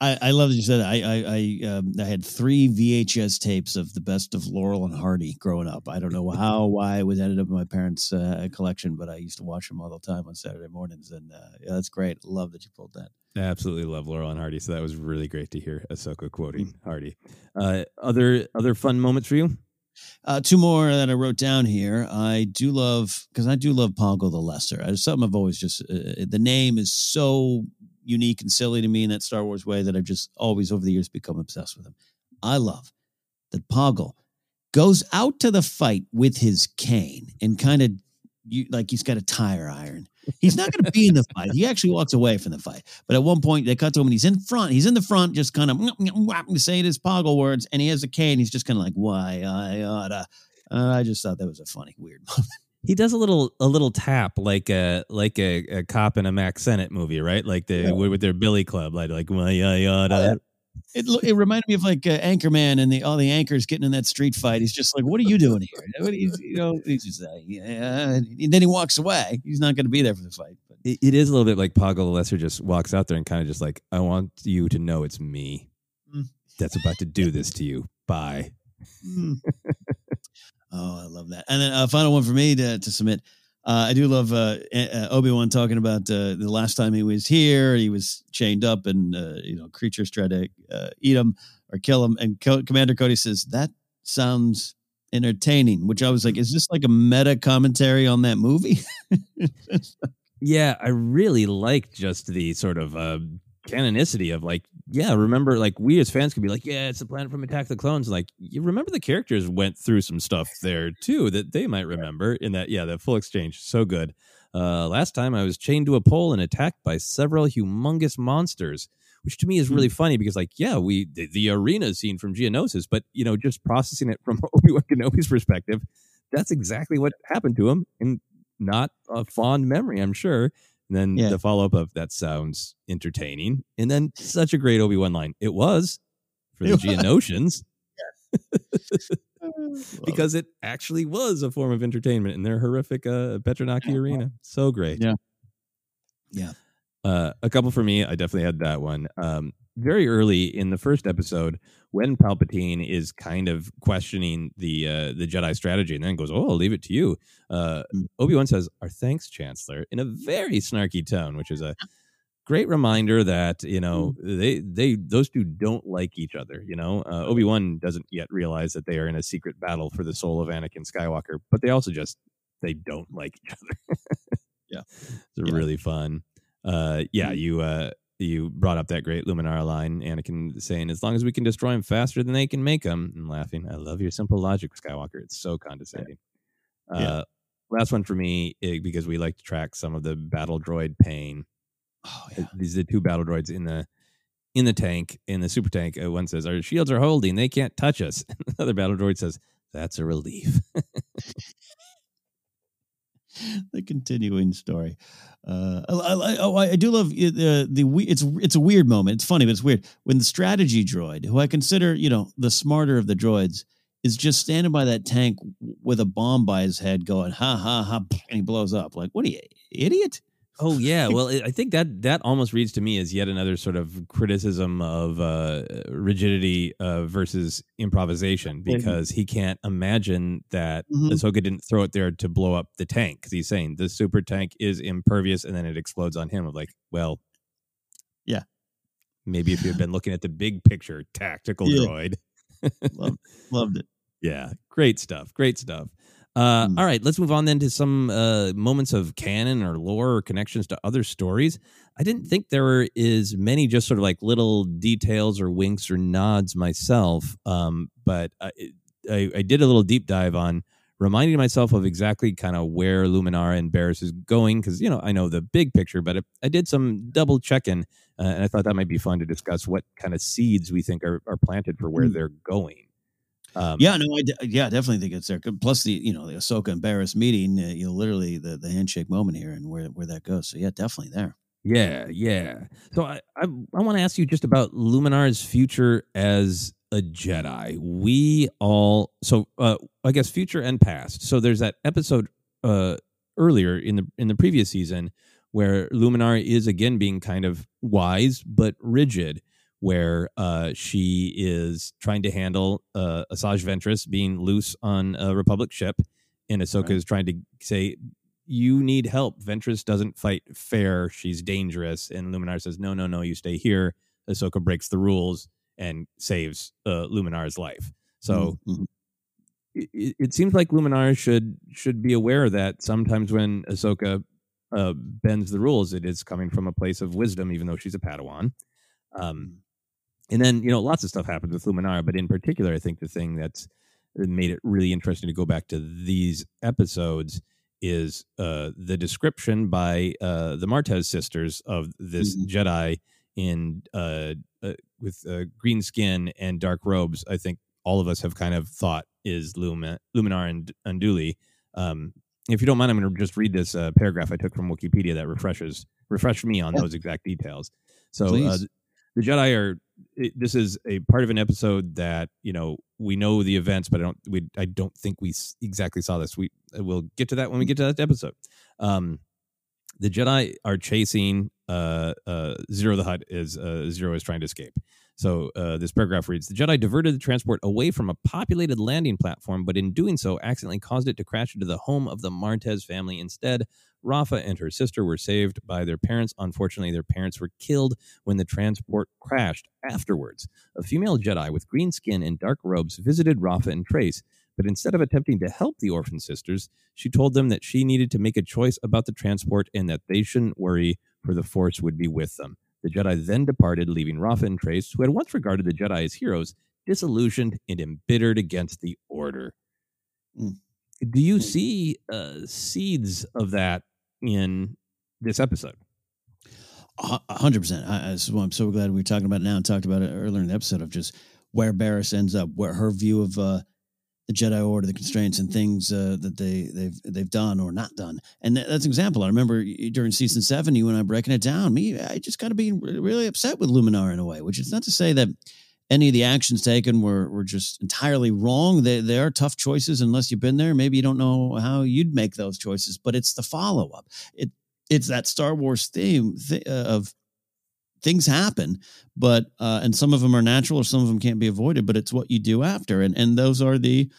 I, I love that you said. I I I, um, I had three VHS tapes of the best of Laurel and Hardy growing up. I don't know how why it was ended up in my parents' uh, collection, but I used to watch them all the time on Saturday mornings, and uh, yeah, that's great. Love that you pulled that. I absolutely love Laurel and Hardy. So that was really great to hear Ahsoka quoting Hardy. Uh, other other fun moments for you? Uh, two more that I wrote down here. I do love because I do love Poggle the Lesser. It's something I've always just uh, the name is so unique and silly to me in that Star Wars way that I've just always over the years become obsessed with him. I love that Poggle goes out to the fight with his cane and kind of you like he's got a tire iron. He's not going to be in the fight. He actually walks away from the fight. But at one point, they cut to him and he's in front. He's in the front, just kind of saying his Poggle words, and he has a cane. He's just kind of like, "Why I oughta." Uh, I just thought that was a funny, weird moment. He does a little a little tap like a like a, a cop in a Mack Sennett movie, right? Like the Yeah. with their Billy Club, like like yeah, yeah, yeah. It, it reminded me of like uh, Anchorman and the all the anchors getting in that street fight. He's just like, "What are you doing here?" What you, you know, he's just like, yeah. And then he walks away. He's not going to be there for the fight. But It, it is a little bit like Poggle the Lesser just walks out there and kind of just like, I want you to know it's me Mm. that's about to do this to you. Bye. Oh, I love that. And then uh, final one for me to, to submit. Uh, I do love uh, uh, Obi Wan talking about uh, the last time he was here. He was chained up, and uh, you know creatures tried to uh, eat him or kill him. And Co- Commander Cody says that sounds entertaining. Which I was like, is this like a meta commentary on that movie? Yeah, I really liked just the sort of canonicity of like, yeah, remember, like we as fans could be like, yeah, it's the planet from Attack of the Clones. Like, you remember the characters went through some stuff there too that they might remember in that, yeah, that full exchange. So good. Uh, last time I was chained to a pole and attacked by several humongous monsters. which to me is really funny because like yeah we the, the arena scene from Geonosis, but you know just processing it from Obi Wan Kenobi's perspective, that's exactly what happened to him and not a fond memory, I'm sure. And then Yeah. the follow up of that sounds entertaining, and then such a great Obi Wan line. It was for the. Geonosians. because it actually was a form of entertainment in their horrific uh, Petranaki arena. So great. Yeah. Yeah. Uh, a couple for me. I definitely had that one. Um, very early in the first episode, when Palpatine is kind of questioning the uh, the Jedi strategy, and then goes, "Oh, I'll leave it to you." Uh, Obi Wan says, "Our thanks, Chancellor," in a very snarky tone, which is a great reminder that you know they they those two don't like each other. You know, uh, Obi Wan doesn't yet realize that they are in a secret battle for the soul of Anakin Skywalker, but they also just they don't like each other. Yeah. it's really fun. Uh, yeah, you uh, you brought up that great Luminara line, Anakin saying, "As long as we can destroy them faster than they can make them," and laughing. I love your simple logic, Skywalker. It's so condescending. Yeah. Uh, last one for me eh, because we like to track some of the battle droid pain. Oh yeah. These are the two battle droids in the in the tank in the super tank. Uh, one says, "Our shields are holding; they can't touch us." Another battle droid says, "That's a relief." the continuing story. Uh, I, I, oh, I do love uh, the we- it's it's a weird moment. It's funny, but it's weird when the strategy droid, who I consider you know the smarter of the droids, is just standing by that tank with a bomb by his head, going ha ha ha, and he blows up. Like, what are you, idiot? Oh yeah, well, it- I think that that almost reads to me as yet another sort of criticism of uh, rigidity uh, versus improvisation because he can't imagine that Mhm. Ahsoka didn't throw it there to blow up the tank because he's saying the super tank is impervious and then it explodes on him. Of like, well, Yeah. maybe if you had been looking at the big picture, tactical Yeah. droid. Loved, loved it. Yeah, great stuff. Great stuff. Uh, Mm. All right, let's move on then to some uh, moments of canon or lore or connections to other stories. I didn't think there were as many just sort of like little details or winks or nods myself, um, but I, I, I did a little deep dive on reminding myself of exactly kind of where Luminara and Barriss is going because you know I know the big picture, but I did some double checking, uh, and I thought that might be fun to discuss what kind of seeds we think are, are planted for where Mm. they're going. Um, yeah, no, I de- yeah, definitely think it's there. Plus the you know the Ahsoka and Barriss meeting, uh, you know, literally the the handshake moment here and where where that goes. So yeah, definitely there. Yeah, yeah. So I I, I want to ask you just about Luminara's future as a Jedi. We all so uh I guess future and past. So there's that episode uh earlier in the in the previous season where Luminara is again being kind of wise but rigid where uh she is trying to handle uh Asajj Ventress being loose on a Republic ship and Ahsoka is trying to say you need help. Ventress doesn't fight fair. She's dangerous. And Luminara says, no, no, no, you stay here. Ahsoka breaks the rules and saves uh, Luminara's life. So Mhm. it, it seems like Luminara should should be aware that sometimes when Ahsoka uh, bends the rules, it is coming from a place of wisdom, even though she's a Padawan. Um, and then you know lots of stuff happens with Luminara, but in particular, I think the thing that's made it really interesting to go back to these episodes is uh, the description by uh, the Martez sisters of this Jedi in uh, uh, with uh, green skin and dark robes. I think all of us have kind of thought is Lumi- Luminara Unduli. Um, if you don't mind, I'm going to just read this uh, paragraph I took from Wikipedia that refreshes refreshed me on Yeah. those exact details. So uh, the Jedi are. It, this is a part of an episode that you know we know the events, but I don't. We I don't think we exactly saw this. We we'll get to that when we get to that episode. Um, the Jedi are chasing uh, uh, Ziro the Hutt as uh, Ziro is trying to escape. So uh, this paragraph reads: The Jedi diverted the transport away from a populated landing platform, but in doing so, accidentally caused it to crash into the home of the Martez family. Instead, Rafa and her sister were saved by their parents. Unfortunately, their parents were killed when the transport crashed. Afterwards, a female Jedi with green skin and dark robes visited Rafa and Trace, but instead of attempting to help the orphan sisters, she told them that she needed to make a choice about the transport and that they shouldn't worry, for the Force would be with them. The Jedi then departed, leaving Rafa and Trace, who had once regarded the Jedi as heroes, disillusioned and embittered against the Order. Mm. Do you see uh, seeds of that in this episode? A hundred percent. I- I- This is why I'm so glad we're talking about it now and talked about it earlier in the episode of just where Barriss ends up, where her view of uh, the Jedi Order, the constraints and things uh, that they they've they've done or not done. And that- that's an example. I remember during season seven, you and I breaking it down. Me, I just got to be really upset with Luminara in a way, which is not to say that any of the actions taken were were just entirely wrong. They they are tough choices. Unless you've been there, maybe you don't know how you'd make those choices. But it's the follow up. It it's that Star Wars theme th- uh, of things happen, but uh, and some of them are natural or some of them can't be avoided. But it's what you do after, and and those are the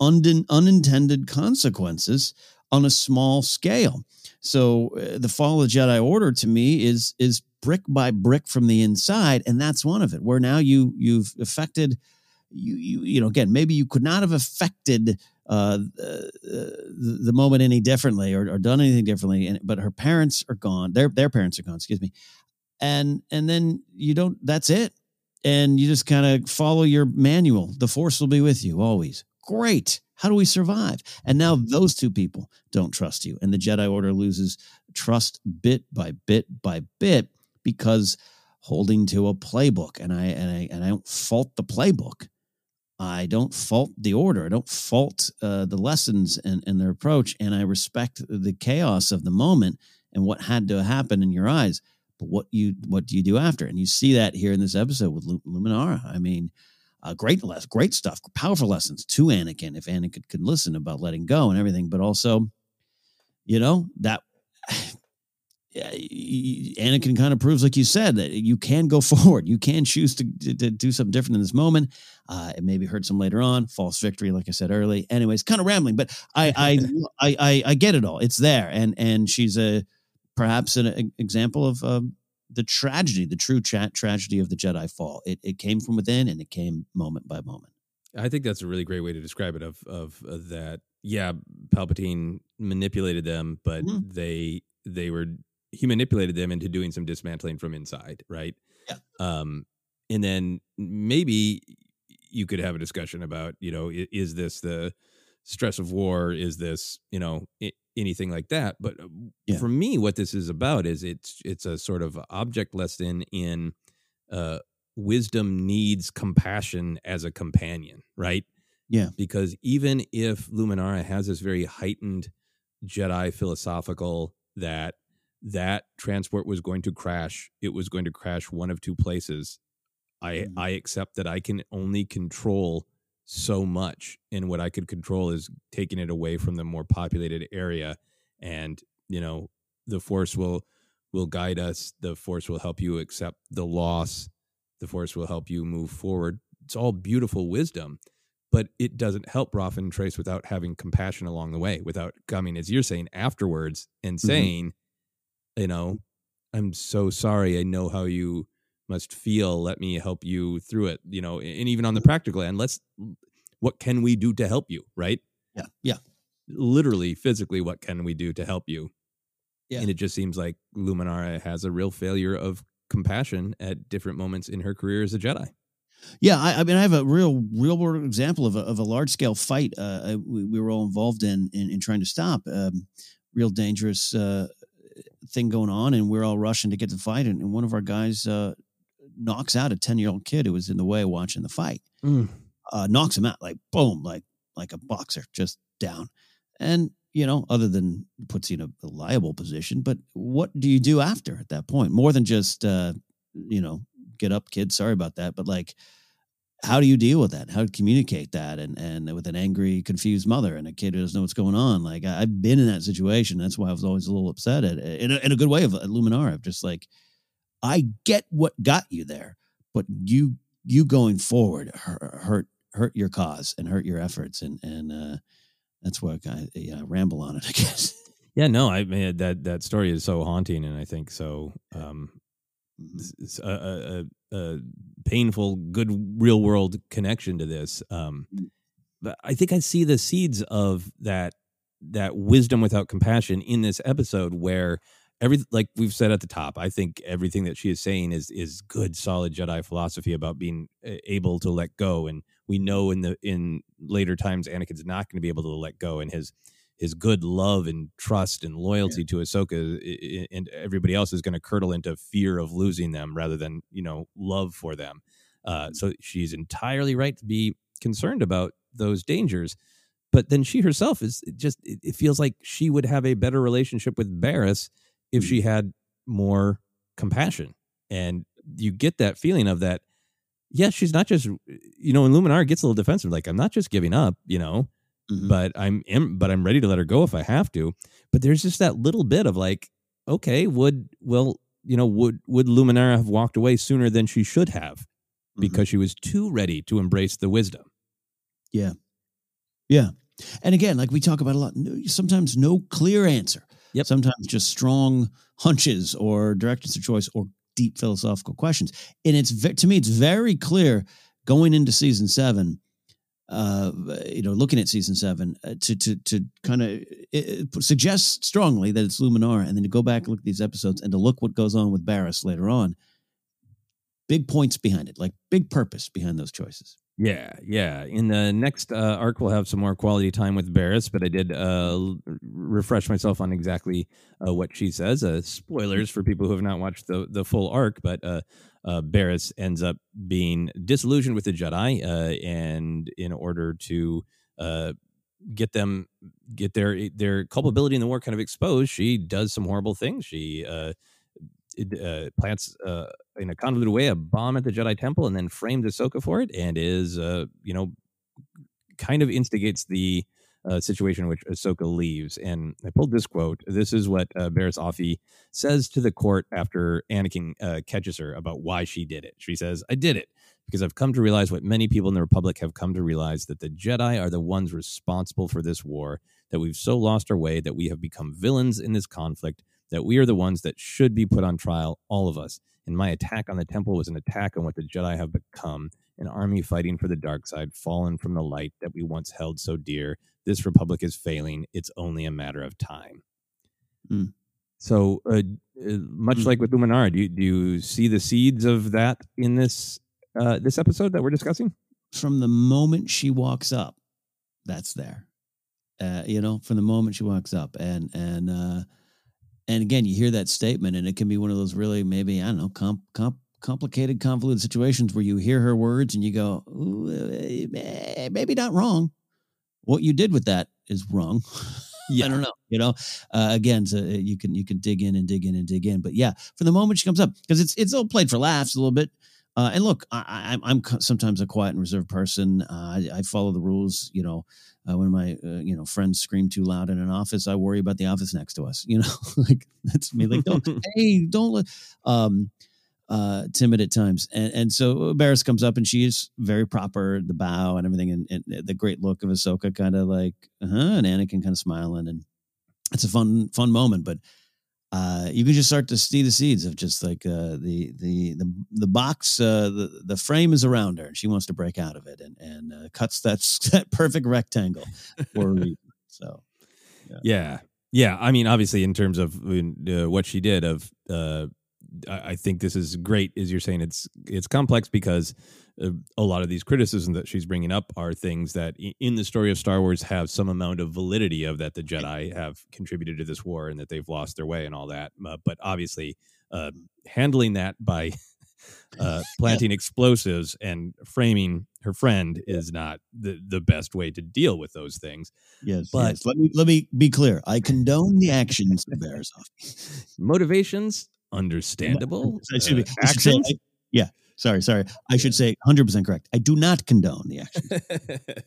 undin unintended consequences on a small scale. So uh, the fall of the Jedi Order to me is is brick by brick from the inside, and that's one of it. Where now you you've affected you you you know again maybe you could not have affected uh, the, the moment any differently or, or done anything differently, and, but her parents are gone. Their their parents are gone. Excuse me, and and then you don't. That's it, and you just kind of follow your manual. The Force will be with you always. Great. How do we survive? And now those two people don't trust you, and the Jedi Order loses trust bit by bit by bit because holding to a playbook. And I and I and I don't fault the playbook. I don't fault the order. I don't fault uh, the lessons and, and their approach. And I respect the chaos of the moment and what had to happen in your eyes. But what you what do you do after? And you see that here in this episode with Luminara. I mean, uh, great less great stuff, powerful lessons to Anakin if Anakin could listen about letting go and everything. But also, you know that yeah, y- y- Anakin kind of proves, like you said, that you can go forward. You can choose to, to, to do something different in this moment. Uh, it maybe hurt some later on. False victory, like I said early. Anyways, kind of rambling, but I I, I I I get it all. It's there, and and she's a perhaps an e- example of um, the tragedy, the true tra- tragedy of the Jedi fall. It it came from within, and it came moment by moment. I think that's a really great way to describe it. Of of uh, that, yeah, Palpatine manipulated them, but Mhm. they they were he manipulated them into doing some dismantling from inside, right? Yeah. Um, and then maybe you could have a discussion about, you know, is this the stress of war? Is this, you know, anything like that? But uh, Yeah. for me, what this is about is it's it's a sort of object lesson in uh, wisdom needs compassion as a companion, right? Yeah. Because even if Luminara has this very heightened Jedi philosophical that that transport was going to crash, it was going to crash one of two places. I Mm-hmm. I accept that I can only control so much and what I could control is taking it away from the more populated area and you know the force will will guide us the force will help you accept the loss the force will help you move forward it's all beautiful wisdom but it doesn't help Rafa and Trace without having compassion along the way without coming as you're saying afterwards and Mhm. saying you know I'm so sorry I know how you must feel let me help you through it you know and even on the practical end let's what can we do to help you right Yeah. Yeah. literally physically what can we do to help you Yeah. and it just seems like luminara has a real failure of compassion at different moments in her career as a jedi Yeah, I, I mean, I have a real, real world example of a, of a large scale fight uh, we, we were all involved in in, in trying to stop. Um, real dangerous uh, thing going on, and we're all rushing to get the fight, and, and one of our guys uh, knocks out a ten year old kid who was in the way watching the fight. Uh, knocks him out like boom, like like a boxer, just down. And you know, other than puts you in a, a liable position, but what do you do after at that point? More than just uh, you know, get up, kid. Sorry about that, but like how do you deal with that? How to communicate that and and with an angry, confused mother and a kid who doesn't know what's going on? Like I, I've been in that situation. That's why I was always a little upset at in a, in a good way of at Luminara. of Just like I get what got you there, but you you going forward hurt hurt, your cause and hurt your efforts and and uh, that's why I yeah, ramble on it. I guess. yeah no i mean that that story is so haunting and i think so um s- a, a, a, a painful good real world connection to this um but i think i see the seeds of that that wisdom without compassion in this episode where every like we've said at the top i think everything that she is saying is is good solid jedi philosophy about being eh, able to let go and we know in the in later times anakin's not going to be able to let go and his his good love and trust and loyalty to Ahsoka i- i- and everybody else is going to curdle into fear of losing them rather than you know love for them. Uh, mm-hmm. so she's entirely right to be concerned about those dangers. But then she herself is just it feels like she would have a better relationship with Barriss if mm. she had more compassion. And you get that feeling of that. Yeah, she's not just you know, and Luminara gets a little defensive, like I'm not just giving up, you know, mm-hmm. but I'm but I'm ready to let her go if I have to. But there's just that little bit of like, okay, would well, you know, would would Luminara have walked away sooner than she should have mm-hmm. because she was too ready to embrace the wisdom. Yeah. Yeah. And again, like we talk about a lot, sometimes no clear answer. Yep. Sometimes just strong hunches or directions of choice or deep philosophical questions. And it's to me, it's very clear going into season seven. Uh, you know, looking at season seven uh, to to to kind of suggest strongly that it's Luminara, and then to go back and look at these episodes and to look what goes on with Barriss later on. Big points behind it, like big purpose behind those choices. Yeah, yeah. In the next uh, arc, we'll have some more quality time with Barriss, but I did uh, refresh myself on exactly uh, what she says. Uh, spoilers for people who have not watched the the full arc, but uh, uh, Barriss ends up being disillusioned with the Jedi, uh, and in order to uh, get them get their their culpability in the war kind of exposed, she does some horrible things. She uh, plants uh, in a convoluted way a bomb at the Jedi Temple and then frames Ahsoka for it, and is uh, you know kind of instigates the uh, situation in which Ahsoka leaves. And I pulled this quote. This is what uh, Offee says to the court after Anakin uh, catches her about why she did it. She says, "I did it." Because I've come to realize what many people in the Republic have come to realize that the Jedi are the ones responsible for this war, that we've so lost our way that we have become villains in this conflict, that we are the ones that should be put on trial, all of us. And my attack on the temple was an attack on what the Jedi have become an army fighting for the dark side, fallen from the light that we once held so dear. This republic is failing. It's only a matter of time. Mm. So, uh, uh, much like with Luminara, do you, do you see the seeds of that in this uh, this episode that we're discussing? from the moment she walks up, that's there. Uh, you know, from the moment she walks up, and and uh, and again, you hear that statement, and it can be one of those really maybe I don't know, comp, comp, complicated, convoluted situations where you hear her words and you go, eh, maybe not wrong. What you did with that is wrong. Yeah. I don't know. You know, uh, again, so you can you can dig in and dig in and dig in, but yeah, for the moment she comes up, because it's it's all played for laughs a little bit. Uh, and look, I, I'm sometimes a quiet and reserved person. Uh, I, I follow the rules. You know, uh, when my uh, you know friends scream too loud in an office, I worry about the office next to us. You know, like that's me. Like, don't hey, don't let- um, uh, timid at times. And and so Barriss comes up and she is very proper, the bow and everything, and, and the great look of Ahsoka, kind of like uh huh, and Anakin kind of smiling, and it's a fun fun moment, but uh, you can just start to see the seeds of just like uh, the the the the box, uh, the the frame is around her, and she wants to break out of it, and and uh, cuts that that perfect rectangle for a reason. So Yeah. Yeah. I mean, obviously, in terms of uh, what she did, of uh, I I think this is great. As you're saying, it's it's complex because uh, a lot of these criticisms that she's bringing up are things that in the story of Star Wars have some amount of validity of that the Jedi have contributed to this war and that they've lost their way and all that. Uh, but obviously, uh, handling that by uh, planting explosives and framing her friend is not the, the best way to deal with those things. yes, But- yes. let me let me be clear. I condone the actions of Barriss Motivations, understandable. I should, be, Uh, I should say, actions, I- yeah. Sorry, sorry. I should say 100 percent correct. I do not condone the action.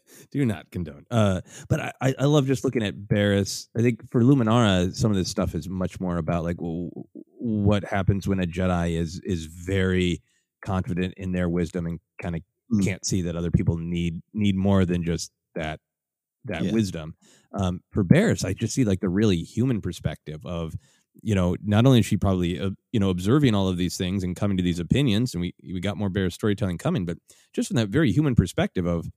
do not condone. Uh, but I, I love just looking at Barriss. I think for Luminara, some of this stuff is much more about like w- what happens when a Jedi is is very confident in their wisdom and kind of Mm. can't see that other people need need more than just that that Yeah. wisdom. Um, for Barriss, I just see like the really human perspective of you know not only is she probably uh, you know observing all of these things and coming to these opinions, and we we got more Barriss storytelling coming, but just from that very human perspective of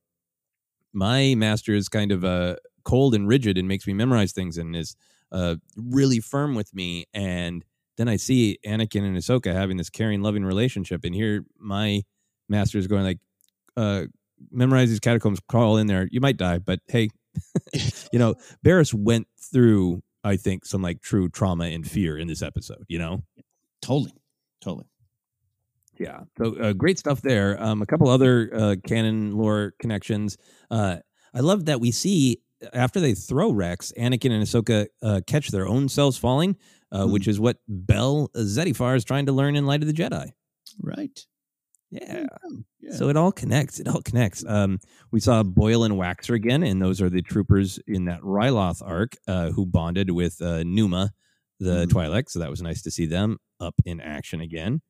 my master is kind of uh, cold and rigid and makes me memorize things and is uh, really firm with me. And then I see Anakin and Ahsoka having this caring, loving relationship, and here my master is going like, uh, memorize these catacombs, crawl in there. You might die, but hey, you know, Barriss went through, I think, some like true trauma and fear in this episode. You know, totally, totally. Yeah. So uh, great stuff there. Um, a couple other uh, canon lore connections. Uh, I love that we see after they throw Rex, Anakin and Ahsoka uh, catch their own selves falling, uh, Hmm. which is what Bell Zettifar is trying to learn in Light of the Jedi. Right. Yeah. So it all connects. It all connects. Um, we saw Boil and Waxer again, and those are the troopers in that Ryloth arc uh, who bonded with uh, Numa, the Twi'lek. So that was nice to see them up in action again.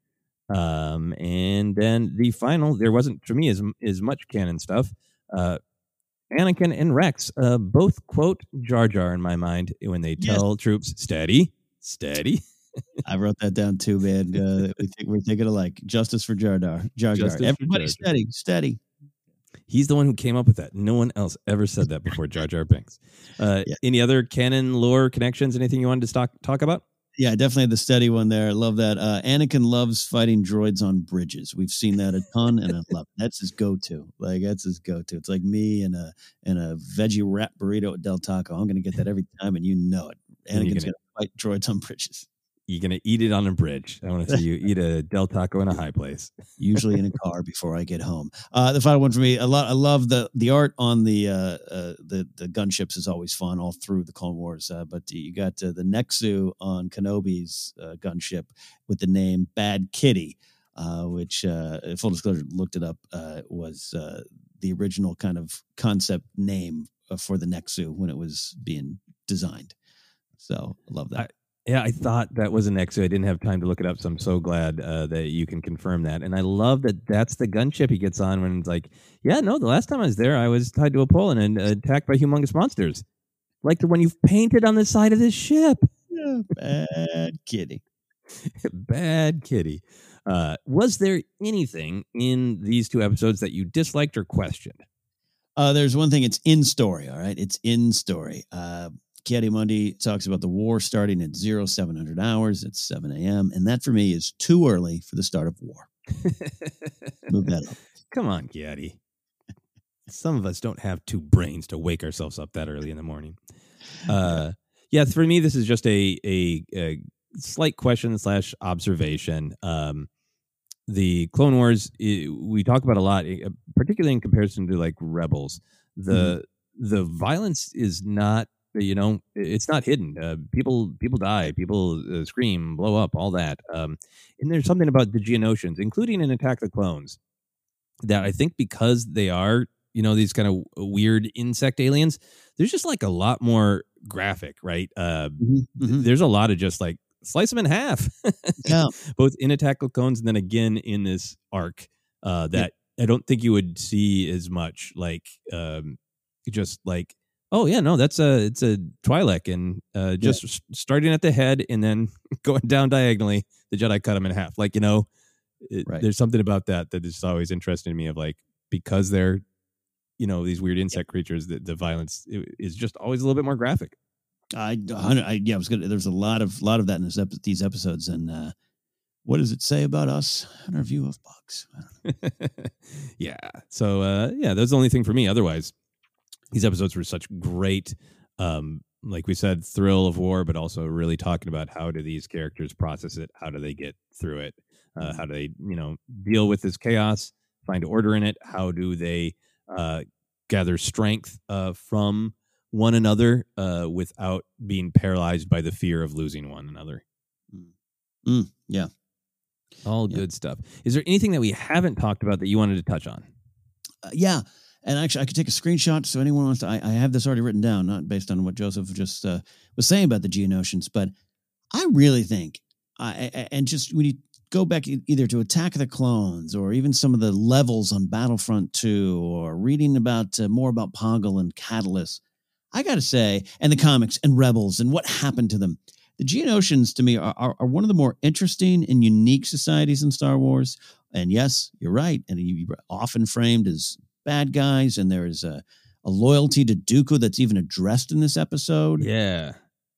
Um, and then the final, there wasn't for me as as much canon stuff. Uh, Anakin and Rex uh, both quote Jar Jar in my mind when they Yes. tell troops, "Steady, steady." I wrote that down too, man. Uh, we think we're thinking alike. Justice for Jar Jar. Jar Jar. Everybody steady, steady. He's the one who came up with that. No one else ever said that before Jar Jar Binks. Uh, Any other canon lore connections? Anything you wanted to talk talk about? Yeah, definitely the steady one there. I love that. Uh, Anakin loves fighting droids on bridges. We've seen that a ton, and I love it. That's his go-to. Like that's his go-to. It's like me and a and a veggie wrap burrito at Del Taco. I'm going to get that every time, and you know it. Anakin's gonna- going to fight droids on bridges. You're gonna eat it on a bridge. I want to see you eat a Del Taco in a high place. usually in a car before I get home. Uh, the final one for me, I love, I love the the art on the uh, uh, the the gunships is always fun all through the Clone Wars. Uh, but you got uh, the Nexu on Kenobi's uh, gunship with the name Bad Kitty, uh, which uh, full disclosure looked it up uh, was uh, the original kind of concept name for the Nexu when it was being designed. So I love that. Yeah, I thought that was a Nexu. I didn't have time to look it up, so I'm so glad uh, that you can confirm that. And I love that that's the gunship he gets on when it's like, yeah, no, the last time I was there, I was tied to a pole and attacked by humongous monsters, like the one you've painted on the side of this ship. Yeah, bad kitty. Bad kitty. Uh, was there anything in these two episodes that you disliked or questioned? Uh, there's one thing. It's in story. All right, it's in story. Uh, Ki-Adi Mundi talks about the war starting at zero, zero seven hundred hours at seven a.m. and that for me is too early for the start of war. Move that up. Come on, Ki-Adi. Some of us don't have two brains to wake ourselves up that early in the morning. Uh, yeah, for me, this is just a a, a slight question slash observation. Um, the Clone Wars i we talk about a lot, particularly in comparison to like Rebels. The the violence is not you know it's not hidden. Uh, people people die, people uh, scream, blow up, all that. Um, and there's something about the Geonosians, including in Attack of the Clones, that I think because they are you know these kind of weird insect aliens, there's just like a lot more graphic, right? Uh, th- There's a lot of just like slice them in half, Yeah. both in Attack of the Clones and then again in this arc uh, that I don't think you would see as much like um, just like oh yeah no that's a it's a Twi'lek and uh, just s- starting at the head and then going down diagonally the Jedi cut him in half like you know it, there's something about that that is always interesting to me of like because they're you know these weird insect creatures that the violence is just always a little bit more graphic I, I yeah, I was gonna. There's a lot of lot of that in this epi- these episodes, and uh, what does it say about us and our view of bugs? yeah. So uh yeah, that's the only thing for me. Otherwise, these episodes were such great um like we said, thrill of war, but also really talking about how do these characters process it? How do they get through it? Uh, how do they, you know, deal with this chaos, find order in it? How do they uh, gather strength uh, from one another uh, without being paralyzed by the fear of losing one another? Mm, yeah. All good stuff. Is there anything that we haven't talked about that you wanted to touch on? Uh, yeah. And actually, I could take a screenshot. So anyone wants to, I, I have this already written down, not based on what Joseph just uh, was saying about the Geonosians, but I really think, I, and just when you go back either to Attack of the Clones or even some of the levels on Battlefront 2 or reading about uh, more about Poggle and Catalyst, I got to say, and the comics and Rebels and what happened to them. The Geonosians to me are, are, are one of the more interesting and unique societies in Star Wars. And yes, you're right. And you often framed as bad guys, and there is a, a loyalty to Dooku that's even addressed in this episode. Yeah.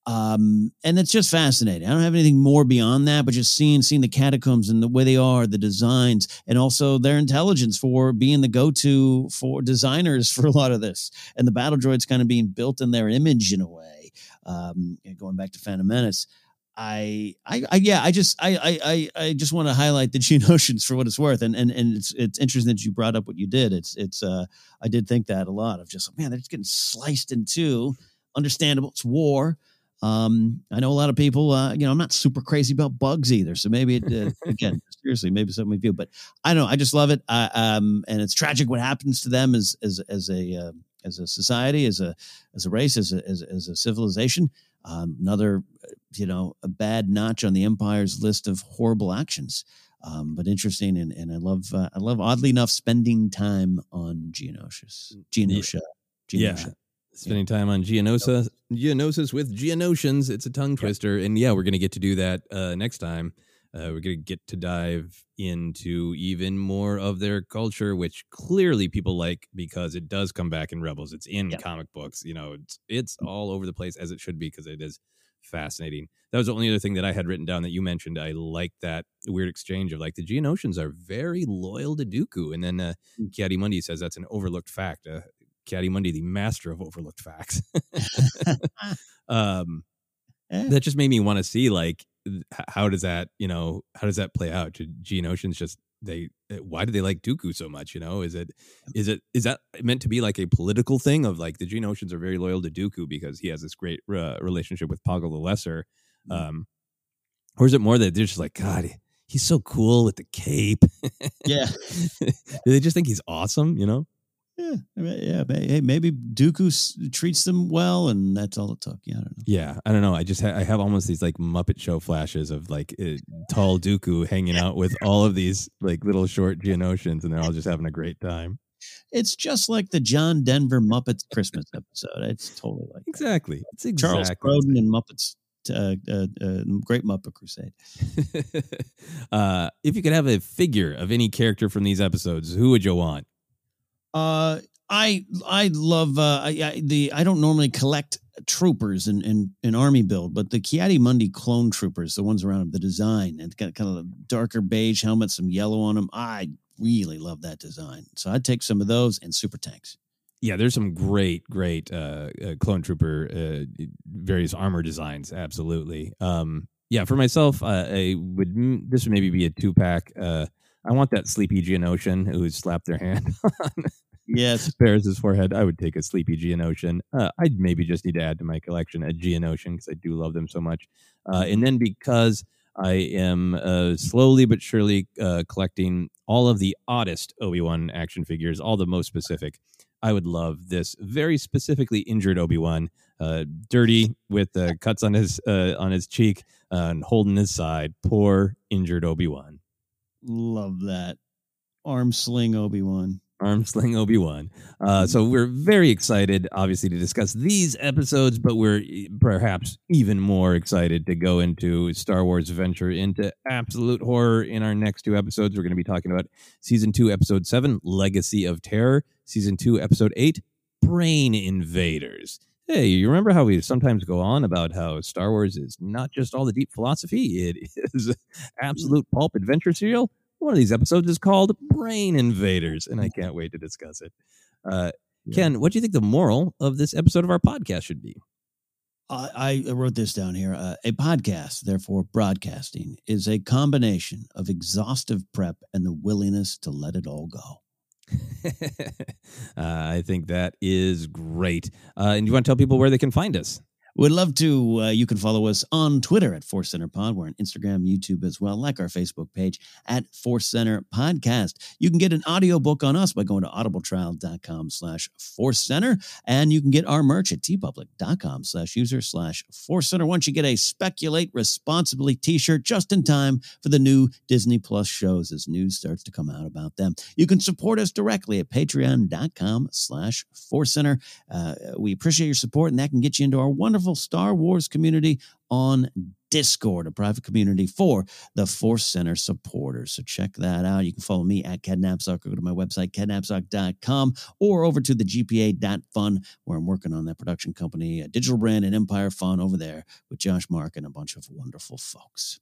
Um, and it's just fascinating. I don't have anything more beyond that, but just seeing seeing the catacombs and the way they are, the designs, and also their intelligence for being the go to for designers for a lot of this, and the battle droids kind of being built in their image in a way. Um, going back to Phantom Menace. I, I, I, yeah, I just, I, I, I just want to highlight the Geonosians for what it's worth, and and and it's it's interesting that you brought up what you did. It's it's, uh, I did think that a lot of just man, they're just getting sliced in two. Understandable, it's war. Um, I know a lot of people, uh, you know, I'm not super crazy about bugs either, so maybe it, uh, again, seriously, maybe something we do, but I don't know, I just love it. Uh, um, and it's tragic what happens to them as as as a uh, as a society, as a as a race, as a as, as a civilization. Um, another, you know, a bad notch on the empire's list of horrible actions. Um, but interesting, and, and I love uh, I love oddly enough spending time on Geonosis, Geonosha, Yeah. Spending time on Geonosa, Geonosis with Geonosians. It's a tongue twister. And yeah, we're going to get to do that uh, next time. Uh, we're going to get to dive into even more of their culture, which clearly people like because it does come back in Rebels. It's in comic books. You know, it's, it's all over the place as it should be because it is fascinating. That was the only other thing that I had written down that you mentioned. I like that weird exchange of like the Geonosians are very loyal to Dooku. And then uh, Ki-Adi Mundi says that's an overlooked fact. Uh, Ki-Adi Mundi, the master of overlooked facts. um, that just made me want to see like how does that you know how does that play out? Do Ocean's just they uh, why do they like Dooku so much? You know, is it is it is that meant to be like a political thing of like the Geonosians are very loyal to Dooku because he has this great uh, relationship with Poggle the Lesser, um, or is it more that they're just like God? He's so cool with the cape. Yeah. do they just think he's awesome? You know. Yeah, yeah. Hey, maybe Dooku s- treats them well, and that's all it took. Yeah, I don't know. Yeah, I don't know. I just ha- I have almost these like Muppet Show flashes of like uh, tall Dooku hanging out with all of these like little short Geonosians, and they're all just having a great time. It's just like the John Denver Muppets Christmas episode. It's totally like that. Exactly. It's exactly Charles Grodin and Muppets. Uh, uh, uh, Great Muppet Crusade. uh, if you could have a figure of any character from these episodes, who would you want? Uh, I I love uh, I, I, the I don't normally collect troopers in, in in army build, but the Ki-Adi Mundi clone troopers, the ones around them, the design and got kind of a darker beige helmet, some yellow on them. I really love that design, so I'd take some of those and super tanks. Yeah, there's some great, great uh, uh, clone trooper, uh, various armor designs. Absolutely. Um, yeah, for myself, uh, I would mm, this would maybe be a two pack. Uh, I want that sleepy Geonosian who slapped their hand Yes. Barriss's forehead. I would take a sleepy Geonosian. Uh, I'd maybe just need to add to my collection a Geonosian because I do love them so much. Uh, and then because I am uh, slowly but surely uh, collecting all of the oddest Obi Wan action figures, all the most specific. I would love this very specifically injured Obi Wan, uh, dirty with uh, cuts on his on his cheek and holding his side. Poor injured Obi Wan. Love that arm sling Obi Wan. Arm sling Obi Wan. Uh, so we're very excited, obviously, to discuss these episodes, but we're perhaps even more excited to go into Star Wars venture into absolute horror in our next two episodes. We're going to be talking about season two, episode seven, Legacy of Terror, season two, episode eight, Brain Invaders. Hey, you remember how we sometimes go on about how Star Wars is not just all the deep philosophy, it is absolute pulp adventure serial? One of these episodes is called Brain Invaders, and I can't wait to discuss it. Uh, Ken, what do you think the moral of this episode of our podcast should be? I, I wrote this down here. Uh, a podcast, therefore broadcasting, is a combination of exhaustive prep and the willingness to let it all go. uh, I think that is great. Uh, and you want to tell people where they can find us? Would love to. Uh, you can follow us on Twitter at Force Center Pod. We're on Instagram, YouTube as well, like our Facebook page at Force Center Podcast. You can get an audiobook on us by going to audibletrial.com slash Force Center. And you can get our merch at teepublic.com slash user slash Force Center. Once you get a Speculate Responsibly t-shirt just in time for the new Disney Plus shows as news starts to come out about them. You can support us directly at patreon.com slash Force Center. Uh, we appreciate your support, and that can get you into our wonderful Star Wars community on Discord, a private community for the Force Center supporters. So check that out. You can follow me at KenNapzok or go to my website, kennapzok.com, or over to the GPA.fun, where I'm working on that production company, a digital brand and Empire Fun over there with Josh Mark and a bunch of wonderful folks.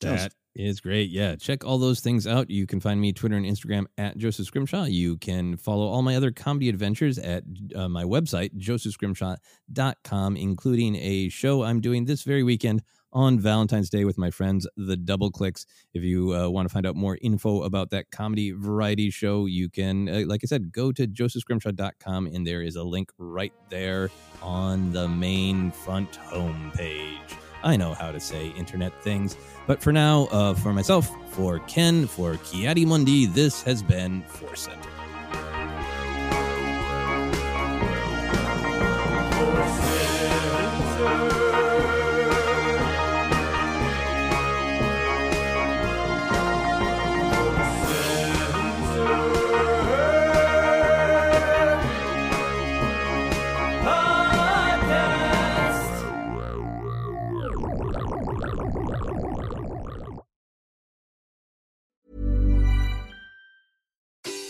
That is great. Yeah. Check all those things out. You can find me Twitter and Instagram at Joseph Scrimshaw. You can follow all my other comedy adventures at uh, my website, josephscrimshaw.com, including a show I'm doing this very weekend on Valentine's Day with my friends, the Double Clicks. If you uh, want to find out more info about that comedy variety show, you can, uh, like I said, go to josephscrimshaw.com and there is a link right there on the main front homepage. I know how to say internet things. But for now, uh, for myself, for Ken, for Ki-Adi Mundi, this has been Force Center.